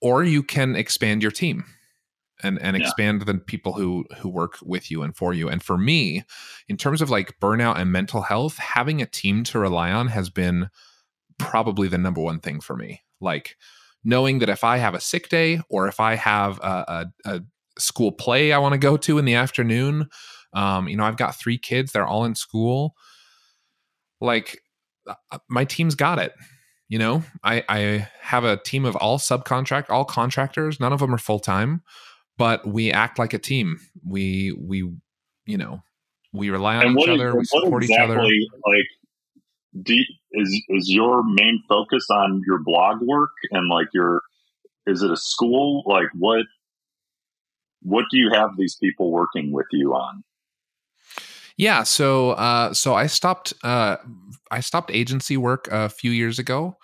A: or you can expand your team and and
D: Yeah.
A: expand the people who who work with you and for you and for me in terms of like burnout and mental health having a team to rely on has been probably the number one thing for me like knowing that if i have a sick day or if i have a, a, a school play i want to go to in the afternoon um, you know i've got three kids they're all in school like uh, my team's got it you know i i have a team of all subcontract all contractors none of them are full-time but we act like a team we we you know we rely on
D: and
A: each
D: what, is-
A: other we support each other
D: like, do is, is your main focus on your blog work and like your, is it a school? Like what, what do you have these people working with you on?
A: Yeah, so uh, so I stopped uh, I stopped agency work a few years ago,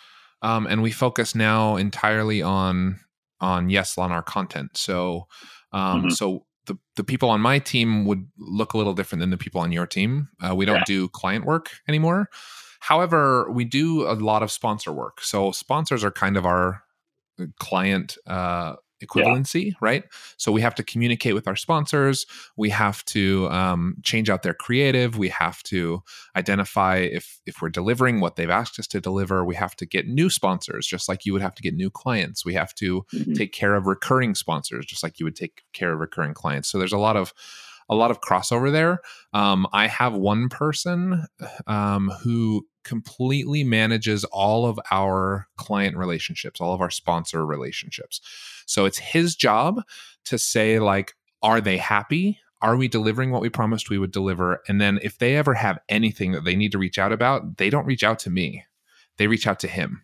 A: um, and we focus now entirely on on yes on our content. So um,
D: Mhm.
A: so the the people on my team would look a little different than the people on your team. Uh, we don't
D: Yeah.
A: do client work anymore. However, we do a lot of sponsor work. So sponsors are kind of our client uh, equivalency, right? So we have to communicate with our sponsors. We have to um, change out their creative. We have to identify if if we're delivering what they've asked us to deliver. We have to get new sponsors, just like you would have to get new clients. We have to
D: Mhm.
A: take care of recurring sponsors, just like you would take care of recurring clients. So there's a lot of a lot of crossover there. Um, I have one person um, who completely manages all of our client relationships, all of our sponsor relationships. So it's his job to say, like, are they happy? Are we delivering what we promised we would deliver? And then if they ever have anything that they need to reach out about, they don't reach out to me. They reach out to him.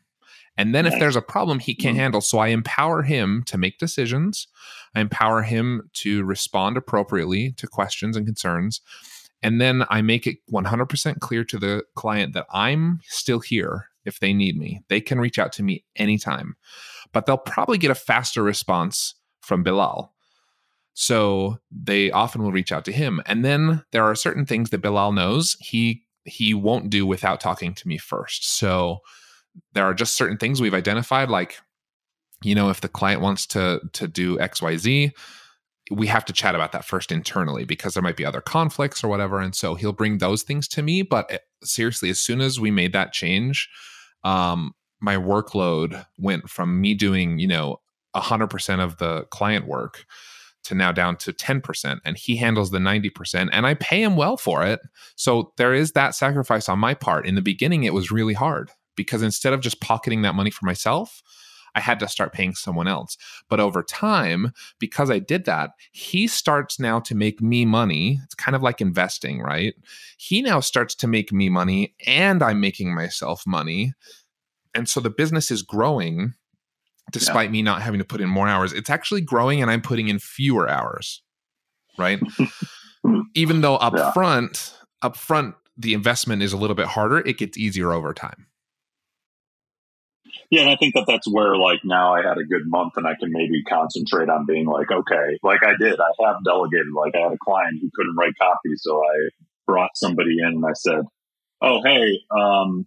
A: And then if there's a problem he can't
D: Mhm.
A: handle, so I empower him to make decisions. I empower him to respond appropriately to questions and concerns. And then I make it 100% clear to the client that I'm still here if they need me. They can reach out to me anytime, but they'll probably get a faster response from Bilal. So they often will reach out to him. And then there are certain things that Bilal knows he he won't do without talking to me first. So there are just certain things we've identified like you know if the client wants to to do xyz we have to chat about that first internally because there might be other conflicts or whatever and so he'll bring those things to me but eh, seriously as soon as we made that change um my workload went from me doing you know 100% of the client work to now down to 10% and he handles the 90% and I pay him well for it. So there is that sacrifice on my part. In the beginning it was really hard because instead of just pocketing that money for myself I had to start paying someone else. But over time, because I did that, he starts now to make me money. It's kind of like investing, right? He now starts to make me money and I'm making myself money. And so the business is growing despite me not having to put in more hours. It's actually growing and I'm putting in fewer hours, right? Even though up
D: Yeah.
A: front, up front, the investment is a little bit harder, it gets easier over time.
D: Yeah, and I think that that's where like now I had a good month and I can maybe concentrate on being like, okay, like I did, I have delegated. Like I had a client who couldn't write copy, so I brought somebody in and I said, oh hey, um,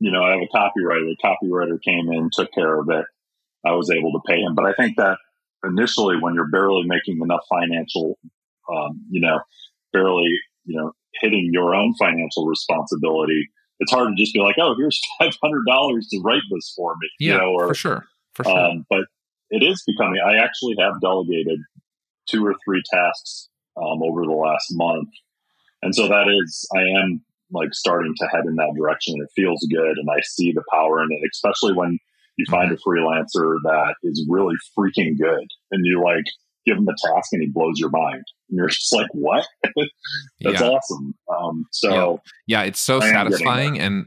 D: you know, I have a copywriter. The copywriter came in, took care of it. I was able to pay him, but I think that initially when you're barely making enough financial, um, you know, barely, you know, hitting your own financial responsibility it's hard to just be like, oh, here's five hundred dollars to write this for me,
A: Yeah,
D: you know, or
A: for sure. For sure.
D: um, but it is becoming. I actually have delegated two or three tasks um, over the last month, and so that is I am like starting to head in that direction. It feels good, and I see the power in it, especially when you find a freelancer that is really freaking good, and you like give him a task and he blows your mind, you're just like, what? That's
A: yeah.
D: awesome. Um, so
A: yeah it's so
D: I
A: satisfying and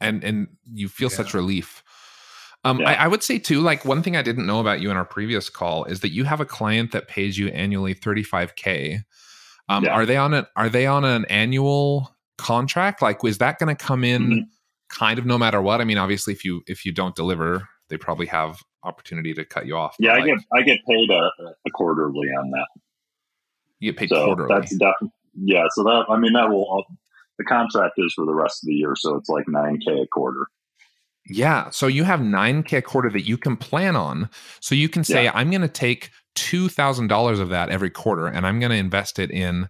A: and and you feel such relief um,
D: Yeah.
A: I, I would say too like one thing i didn't know about you in our previous call is that you have a client that pays you annually 35k um,
D: Yeah.
A: are they on an are they on an annual contract like is that going to come in
D: Mhm.
A: kind of no matter what i mean obviously if you if you don't deliver they probably have opportunity to cut you off
D: yeah, I
A: like,
D: get I get paid a, a quarterly on that.
A: You get paid
D: so
A: quarterly
D: that's definitely yeah. So that I mean that will the contract is for the rest of the year, so it's like nine k a quarter.
A: Yeah. So you have 9K a quarter that you can plan on. So you can say,
D: Yeah.
A: I'm going to take $2,000 of that every quarter and I'm going to invest it in,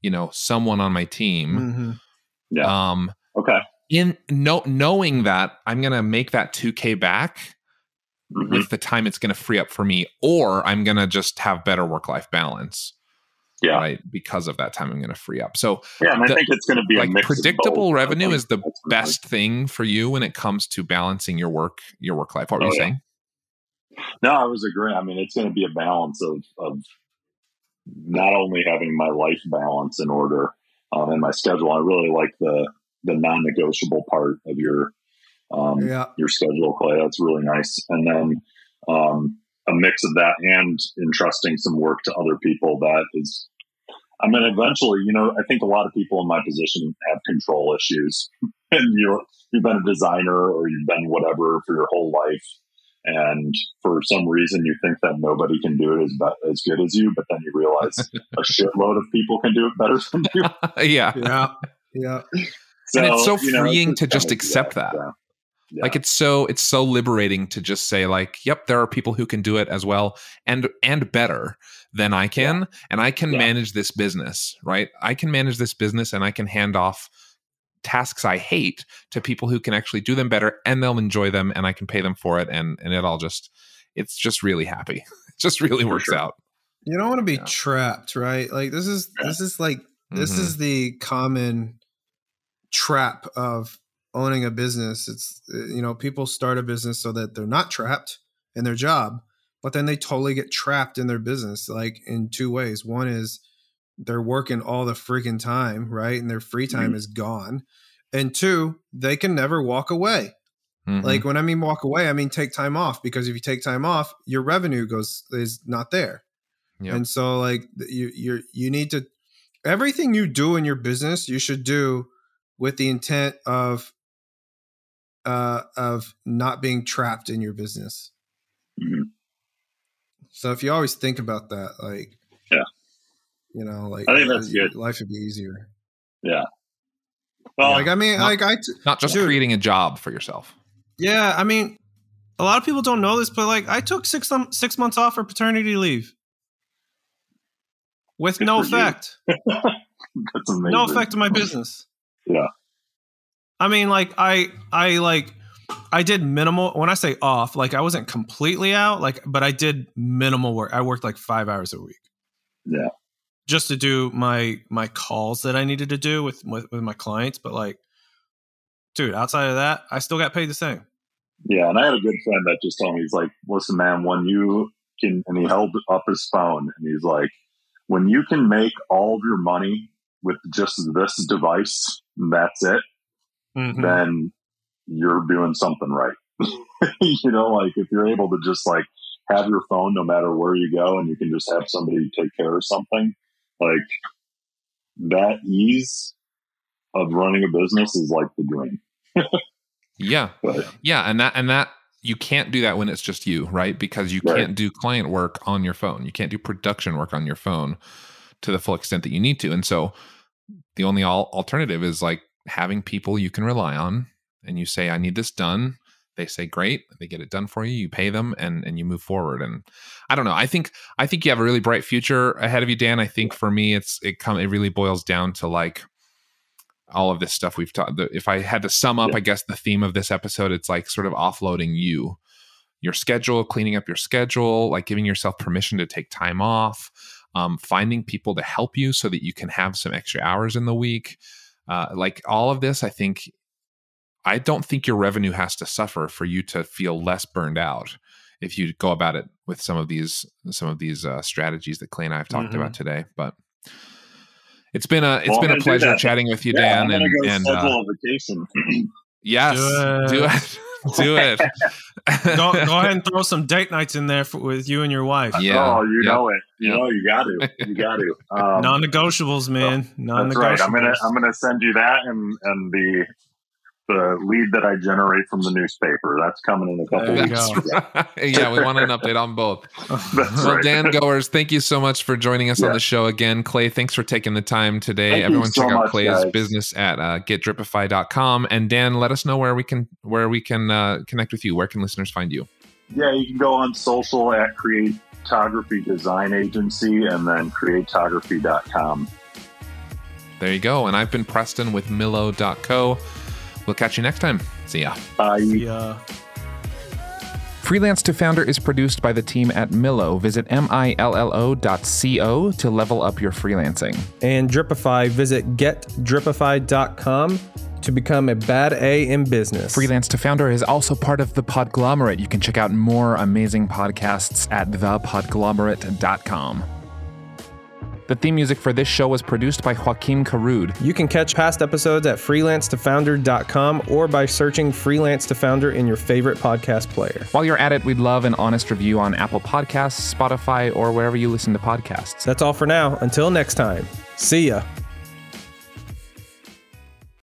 A: you know, someone on my team.
B: Mhm.
D: Yeah.
A: Um,
D: Okay.
A: in no, knowing that I'm going to make that 2K back
D: Mhm.
A: with the time it's going to free up for me, or I'm going to just have better work life balance.
D: Yeah.
A: Right. Because of that time I'm going to free up. So
D: Yeah, and
A: The-
D: I think it's going to be a
A: like
D: mix
A: predictable
D: both,
A: revenue is the
D: ultimately.
A: best thing for you when it comes to balancing your work, your work life. What were
D: Oh,
A: you
D: yeah.
A: saying?
D: No, I was agreeing. I mean, it's going to be a balance of of not only having my life balance in order um, and my schedule. I really like the the non negotiable part of your um,
B: Yeah.
D: your schedule, Clay. That's really nice. And then um, a mix of that and entrusting some work to other people that is, I mean, eventually, you know, I think a lot of people in my position have control issues. and you you've been a designer or you've been whatever for your whole life. And for some reason, you think that nobody can do it as, be- as good as you, but then you realize a shitload of people can do it better than you.
A: yeah.
B: Yeah. Yeah.
A: And it's so
D: you know,
A: freeing
D: it's
A: to just
D: kinda-
A: accept that.
D: yeah. Yeah.
A: Like it's so it's so liberating to just say like, yep, there are people who can do it as well and and better than I can and I can
D: Yeah.
A: manage this business, right? I can manage this business and I can hand off tasks I hate to people who can actually do them better and they'll enjoy them and I can pay them for it and and it all just it's just really happy. It just really works
D: sure.
A: out.
B: You don't want to be
A: Yeah.
B: trapped, right? Like this is this is like this
A: Mhm.
B: is the common trap of owning a business. It's uh, you know, people start a business so that they're not trapped in their job, but then they totally get trapped in their business like in two ways. One is they're working all the freaking time, right? And their free time is gone. And two, they can never walk away.
A: Mhm.
B: Like when I mean walk away, I mean take time off because if you take time off, your revenue goes is not there.
A: Yep.
B: And so like you you you need to everything you do in your business, you should do with the intent of uh of not being trapped in your business.
D: Mhm.
B: So if you always think about that, like
D: Yeah.
B: you know, like
D: I think that's
B: uh,
D: good.
B: Life would be easier. Yeah.
D: Well,
B: like I mean,
A: Not-
B: like I t-
A: not just
B: dude.
A: creating a job for yourself.
C: Yeah, I mean, a lot of people don't know this, but like, I took six um, six months off for paternity leave with
D: Good
C: no effect,
D: that's amazing.
C: no effect to my business.
D: Yeah.
C: I mean, like, I I like I did minimal. When I say off, like I wasn't completely out, like, but I did minimal work. I worked like five hours a week.
D: Yeah.
C: just to do my my calls that I needed to do with with, with my clients. But like, dude, outside of that, I still got paid the same.
D: Yeah, and I had a good friend that just told me he's like, "Listen, man, when you can," and he held up his phone and he's like, "When you can make all of your money with just this device, that's it,
C: Mhm.
D: then you're doing something right." you know, like if you're able to just like have your phone no matter where you go, and you can just have somebody take care of something, like that ease of running a business is like the dream.
A: Yeah.
D: But
A: Yeah, and that and that you can't do that when it's just you, right? Because you
D: Right.
A: can't do client work on your phone. You can't do production work on your phone to the full extent that you need to. And so the only alternative is like having people you can rely on and you say I need this done. They say great, they get it done for you, you pay them and and you move forward and I don't know. I think I think you have a really bright future ahead of you, Dan. I think for me it's it come it really boils down to like all of this stuff we've talked. If I had to sum up,
D: Yeah.
A: I guess the theme of this episode, it's like sort of offloading you, your schedule, cleaning up your schedule, like giving yourself permission to take time off, um, finding people to help you so that you can have some extra hours in the week. Uh, like all of this, I think. I don't think your revenue has to suffer for you to feel less burned out if you go about it with some of these some of these uh, strategies that Clay and I have talked
C: Mhm.
A: about today. But it's been a it's
D: Well,
A: been a pleasure chatting with you,
D: yeah, I'm
A: Dan. And,
D: go
A: and uh,
D: vacation.
A: yes,
C: Do
A: do
C: it.
A: it, do it.
C: go, go ahead and throw some date nights in there for, with you and your wife.
A: Yeah,
D: oh, you
A: yep,
D: know it. You
A: yep.
D: know you got to. You got to. Um,
C: Non-negotiables, man.
D: that's
C: Non-negotiables.
D: right. I'm gonna I'm gonna send you that and and the the lead that I generate from the newspaper. That's coming in a couple weeks.
A: right. yeah, we want an update on both. Well,
D: right.
A: Dan Goers, thank you so much for joining us on the show again. Clay, thanks for taking the time today.
D: Thank
A: Everyone
D: so
A: check out
D: much,
A: Clay's
D: guys.
A: business at uh, getdripify.com. And Dan, let us know where we can where we can uh, connect with you. Where can listeners find you?
D: Yeah, you can go on social at Creatography Design Agency and then creatography.com.
A: There you go. And I've been Preston with Millo.co. We'll catch you next time. See ya.
D: Bye.
C: Yeah.
A: Freelance to Founder is produced by the team at Millo. Visit M-I-L-L-O dot C-O to level up your freelancing.
B: and Dripify, visit getdripify.com to become a bad A in business.
E: Freelance to Founder is also part of the Podglomerate. You can check out more amazing podcasts at thepodglomerate.com. The theme music for this show was produced by Joaquin Carud.
B: You can catch past episodes at freelancetofounder.com or by searching Freelance to Founder in your favorite podcast player.
E: While you're at it, we'd love an honest review on Apple Podcasts, Spotify, or wherever you listen to podcasts.
B: That's all for now. Until next time, see ya.